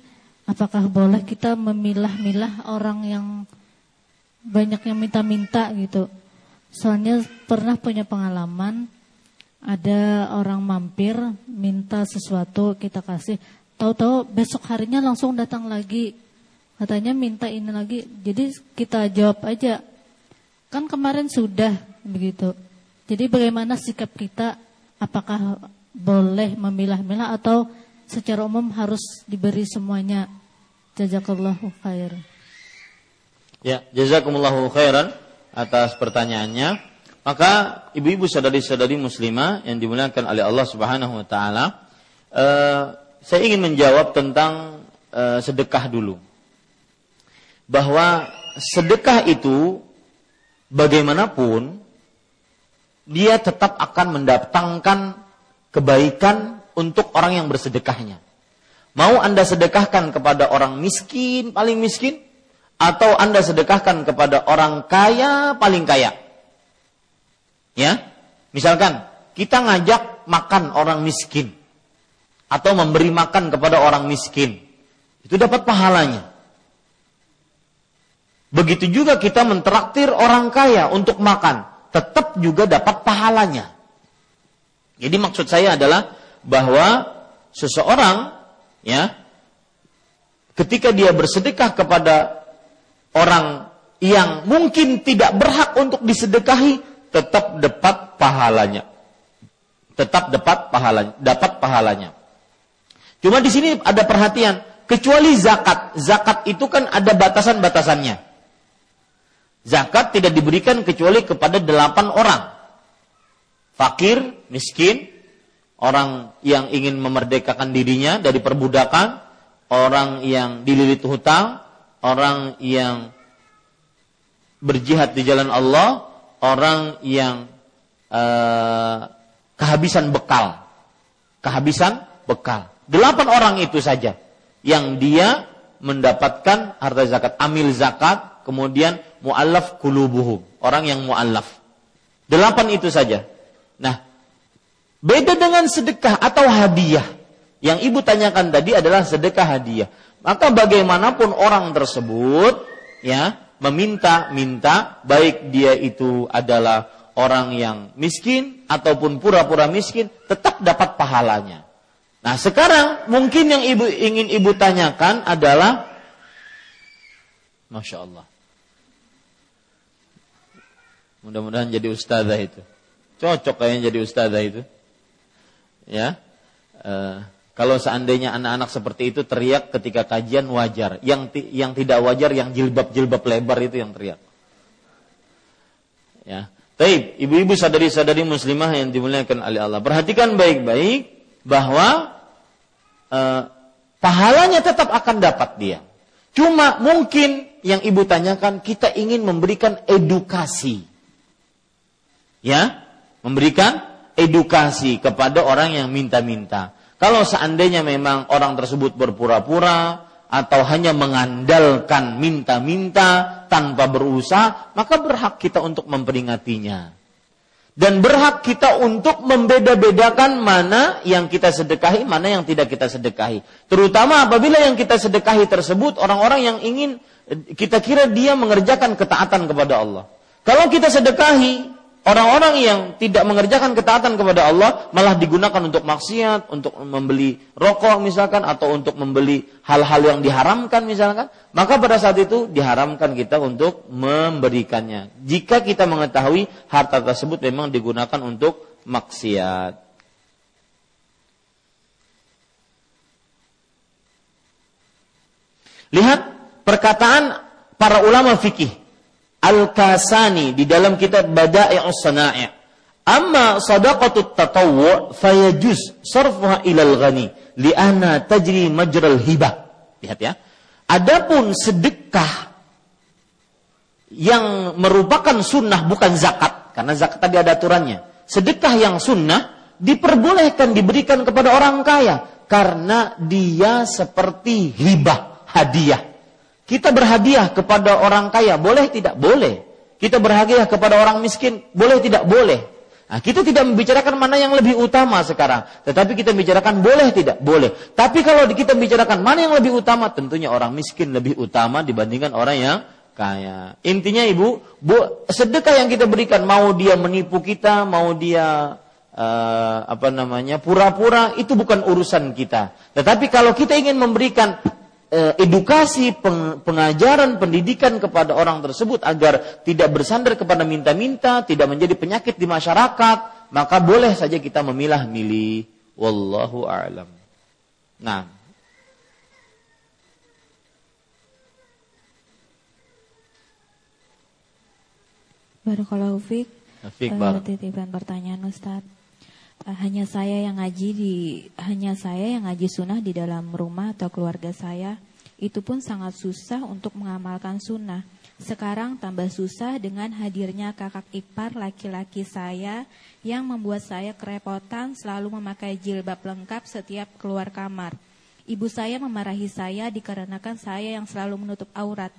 apakah boleh kita memilah-milah orang yang banyak yang minta-minta gitu? Soalnya pernah punya pengalaman ada orang mampir minta sesuatu kita kasih. Tahu-tahu besok harinya langsung datang lagi. Katanya minta ini lagi. Jadi kita jawab aja kan kemarin sudah begitu. Jadi bagaimana sikap kita? Apakah boleh memilah-milah atau secara umum harus diberi semuanya. Jazakallahu khair. Ya jazakumullahu khairan atas pertanyaannya. Maka ibu-ibu sadari-sadari muslimah yang dimuliakan oleh Allah Subhanahu wa taala, uh, saya ingin menjawab tentang uh, sedekah dulu. Bahwa sedekah itu bagaimanapun dia tetap akan mendatangkan kebaikan untuk orang yang bersedekahnya. Mau Anda sedekahkan kepada orang miskin, paling miskin, atau Anda sedekahkan kepada orang kaya, paling kaya Ya, misalkan kita ngajak makan orang miskin atau memberi makan kepada orang miskin, itu dapat pahalanya. Begitu juga kita mentraktir orang kaya untuk makan, tetap juga dapat pahalanya. Jadi maksud saya adalah bahwa seseorang ya ketika dia bersedekah kepada orang yang mungkin tidak berhak untuk disedekahi, tetap dapat pahalanya. Tetap dapat pahalanya, dapat pahalanya. Cuma di sini ada perhatian, kecuali zakat. Zakat itu kan ada batasan-batasannya. Zakat tidak diberikan kecuali kepada delapan orang. Fakir, miskin, orang yang ingin memerdekakan dirinya dari perbudakan, orang yang dililit hutang, orang yang berjihad di jalan Allah, orang yang uh, kehabisan bekal. Kehabisan bekal. Delapan orang itu saja yang dia mendapatkan harta zakat, amil zakat, kemudian mu'allaf kulubuhum, orang yang mu'allaf. Delapan itu saja. Nah, beda dengan sedekah atau hadiah. Yang ibu tanyakan tadi adalah sedekah hadiah. Maka bagaimanapun orang tersebut, ya, meminta-minta baik dia itu adalah orang yang miskin ataupun pura-pura miskin tetap dapat pahalanya. Nah, sekarang mungkin yang ibu ingin ibu tanyakan adalah Masya Allah. Mudah-mudahan jadi ustazah itu. Cocok kayaknya jadi ustazah itu. Ya. Uh, kalau seandainya anak-anak seperti itu teriak ketika kajian wajar, yang yang tidak wajar yang jilbab-jilbab lebar itu yang teriak. Ya. Taib, ibu-ibu sadari-sadari muslimah yang dimuliakan oleh Allah. Perhatikan baik-baik bahwa eh, pahalanya tetap akan dapat dia. Cuma mungkin yang ibu tanyakan kita ingin memberikan edukasi. Ya, memberikan edukasi kepada orang yang minta-minta. Kalau seandainya memang orang tersebut berpura-pura atau hanya mengandalkan minta-minta tanpa berusaha, maka berhak kita untuk memperingatinya. Dan berhak kita untuk membeda-bedakan mana yang kita sedekahi, mana yang tidak kita sedekahi. Terutama apabila yang kita sedekahi tersebut orang-orang yang ingin kita kira dia mengerjakan ketaatan kepada Allah. Kalau kita sedekahi Orang-orang yang tidak mengerjakan ketaatan kepada Allah malah digunakan untuk maksiat, untuk membeli rokok misalkan atau untuk membeli hal-hal yang diharamkan misalkan, maka pada saat itu diharamkan kita untuk memberikannya. Jika kita mengetahui harta tersebut memang digunakan untuk maksiat. Lihat perkataan para ulama fikih Al-Kasani di dalam kitab Bada'i'us Sana'i'. Amma sadaqatut tatawwu' fayajuz sarfuha ilal ghani li'ana tajri majral hibah. Lihat ya. Adapun sedekah yang merupakan sunnah bukan zakat, karena zakat tadi ada aturannya. Sedekah yang sunnah diperbolehkan diberikan kepada orang kaya karena dia seperti hibah, hadiah. Kita berhadiah kepada orang kaya, boleh tidak? Boleh. Kita berhadiah kepada orang miskin, boleh tidak? Boleh. Nah, kita tidak membicarakan mana yang lebih utama sekarang, tetapi kita bicarakan boleh tidak? Boleh. Tapi kalau kita bicarakan mana yang lebih utama, tentunya orang miskin lebih utama dibandingkan orang yang kaya. Intinya Ibu, bu, sedekah yang kita berikan mau dia menipu kita, mau dia uh, apa namanya pura-pura itu bukan urusan kita. Tetapi kalau kita ingin memberikan edukasi, peng, pengajaran, pendidikan kepada orang tersebut agar tidak bersandar kepada minta-minta, tidak menjadi penyakit di masyarakat, maka boleh saja kita memilah-milih. Wallahu a'lam. Nah, Barakallahu fiik. Fiik uh, titipan pertanyaan Ustaz. Uh, hanya saya yang ngaji di hanya saya yang ngaji sunnah di dalam rumah atau keluarga saya. Itu pun sangat susah untuk mengamalkan sunnah. Sekarang tambah susah dengan hadirnya kakak ipar laki-laki saya yang membuat saya kerepotan selalu memakai jilbab lengkap setiap keluar kamar. Ibu saya memarahi saya dikarenakan saya yang selalu menutup aurat.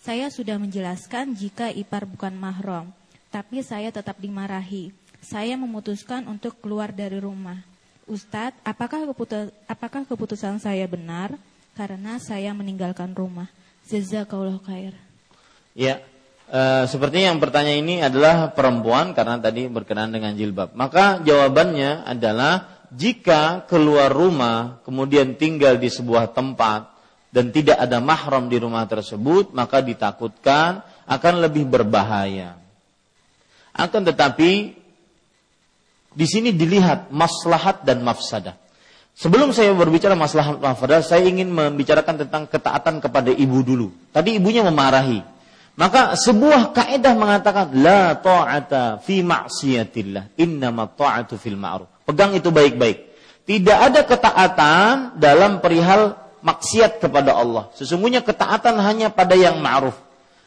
Saya sudah menjelaskan jika ipar bukan mahram, tapi saya tetap dimarahi. Saya memutuskan untuk keluar dari rumah. Ustadz, apakah, keputus apakah keputusan saya benar karena saya meninggalkan rumah? Jazakallah khair. Ya, e, sepertinya yang bertanya ini adalah perempuan karena tadi berkenaan dengan jilbab. Maka jawabannya adalah jika keluar rumah kemudian tinggal di sebuah tempat dan tidak ada mahram di rumah tersebut, maka ditakutkan akan lebih berbahaya. Akan tetapi di sini dilihat maslahat dan mafsadah. Sebelum saya berbicara maslahat mafsadah, saya ingin membicarakan tentang ketaatan kepada ibu dulu. Tadi ibunya memarahi. Maka sebuah kaidah mengatakan la ta'ata fi ma'siyatillah, innama ta'atu fil ma'ruf. Pegang itu baik-baik. Tidak ada ketaatan dalam perihal maksiat kepada Allah. Sesungguhnya ketaatan hanya pada yang ma'ruf.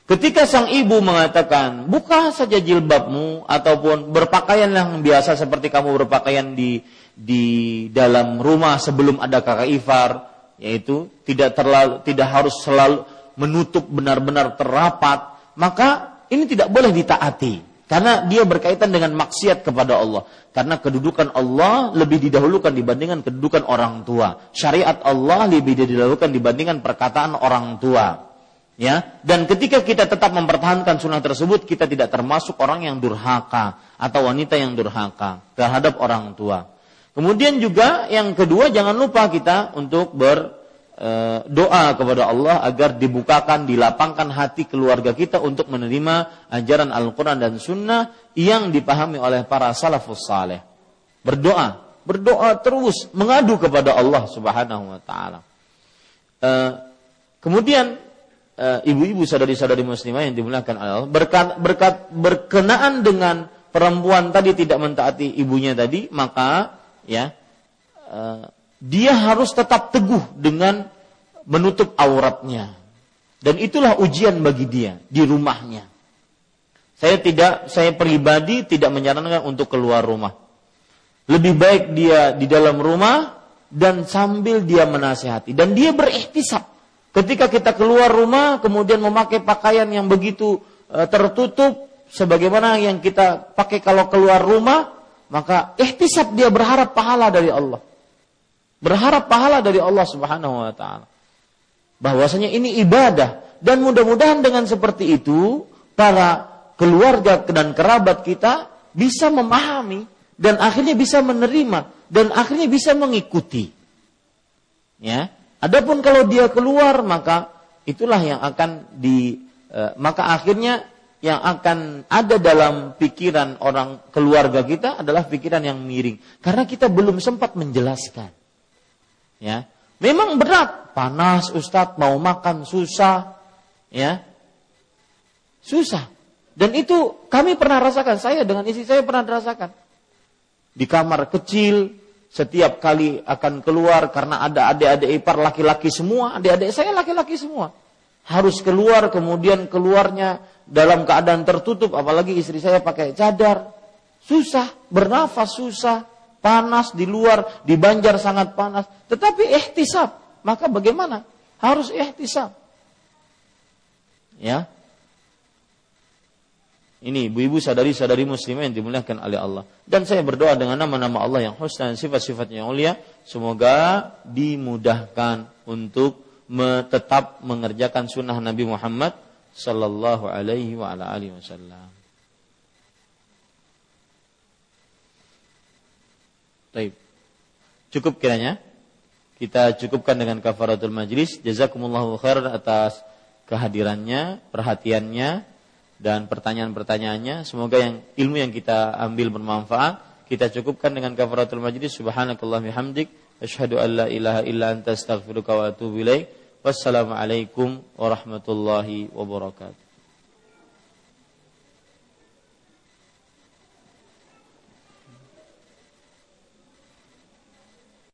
Ketika sang ibu mengatakan, buka saja jilbabmu ataupun berpakaian yang biasa seperti kamu berpakaian di di dalam rumah sebelum ada kakak ifar, yaitu tidak terlalu tidak harus selalu menutup benar-benar terapat, maka ini tidak boleh ditaati. Karena dia berkaitan dengan maksiat kepada Allah. Karena kedudukan Allah lebih didahulukan dibandingkan kedudukan orang tua. Syariat Allah lebih didahulukan dibandingkan perkataan orang tua. Ya, dan ketika kita tetap mempertahankan sunnah tersebut, kita tidak termasuk orang yang durhaka atau wanita yang durhaka terhadap orang tua. Kemudian juga yang kedua jangan lupa kita untuk ber Eh, doa kepada Allah agar dibukakan, dilapangkan hati keluarga kita untuk menerima ajaran Al-Quran dan Sunnah yang dipahami oleh para salafus saleh. Berdoa, berdoa terus, mengadu kepada Allah Subhanahu wa Ta'ala. Eh, kemudian ibu-ibu sadari-sadari muslimah yang dimuliakan Allah berkat, berkat berkenaan dengan perempuan tadi tidak mentaati ibunya tadi maka ya dia harus tetap teguh dengan menutup auratnya. Dan itulah ujian bagi dia di rumahnya. Saya tidak, saya pribadi tidak menyarankan untuk keluar rumah. Lebih baik dia di dalam rumah dan sambil dia menasihati. Dan dia berikhtisab. Ketika kita keluar rumah, kemudian memakai pakaian yang begitu e, tertutup, sebagaimana yang kita pakai kalau keluar rumah, maka ikhtisab dia berharap pahala dari Allah. Berharap pahala dari Allah Subhanahu wa taala. Bahwasanya ini ibadah dan mudah-mudahan dengan seperti itu para keluarga dan kerabat kita bisa memahami dan akhirnya bisa menerima dan akhirnya bisa mengikuti. Ya. Adapun kalau dia keluar maka itulah yang akan di eh, maka akhirnya yang akan ada dalam pikiran orang keluarga kita adalah pikiran yang miring karena kita belum sempat menjelaskan. Ya. Memang berat, panas Ustadz, mau makan susah, ya. Susah. Dan itu kami pernah rasakan, saya dengan istri saya pernah rasakan. Di kamar kecil, setiap kali akan keluar karena ada adik-adik ipar laki-laki semua, adik-adik saya laki-laki semua. Harus keluar kemudian keluarnya dalam keadaan tertutup apalagi istri saya pakai cadar. Susah, bernafas susah, panas di luar, di Banjar sangat panas. Tetapi ihtisab, maka bagaimana? Harus ihtisab. Ya, ini ibu-ibu sadari-sadari muslimah yang dimuliakan oleh Allah. Dan saya berdoa dengan nama-nama Allah yang husna dan sifat-sifatnya yang mulia. Semoga dimudahkan untuk tetap mengerjakan sunnah Nabi Muhammad sallallahu alaihi wasallam. Baik. Cukup kiranya kita cukupkan dengan kafaratul majlis. Jazakumullahu khairan atas kehadirannya, perhatiannya, dan pertanyaan-pertanyaannya. Semoga yang ilmu yang kita ambil bermanfaat. Kita cukupkan dengan kafaratul majlis. Subhanakallah bihamdik. Asyhadu an la ilaha illa anta astaghfiruka wa atubu ilaik. Wassalamualaikum warahmatullahi wabarakatuh.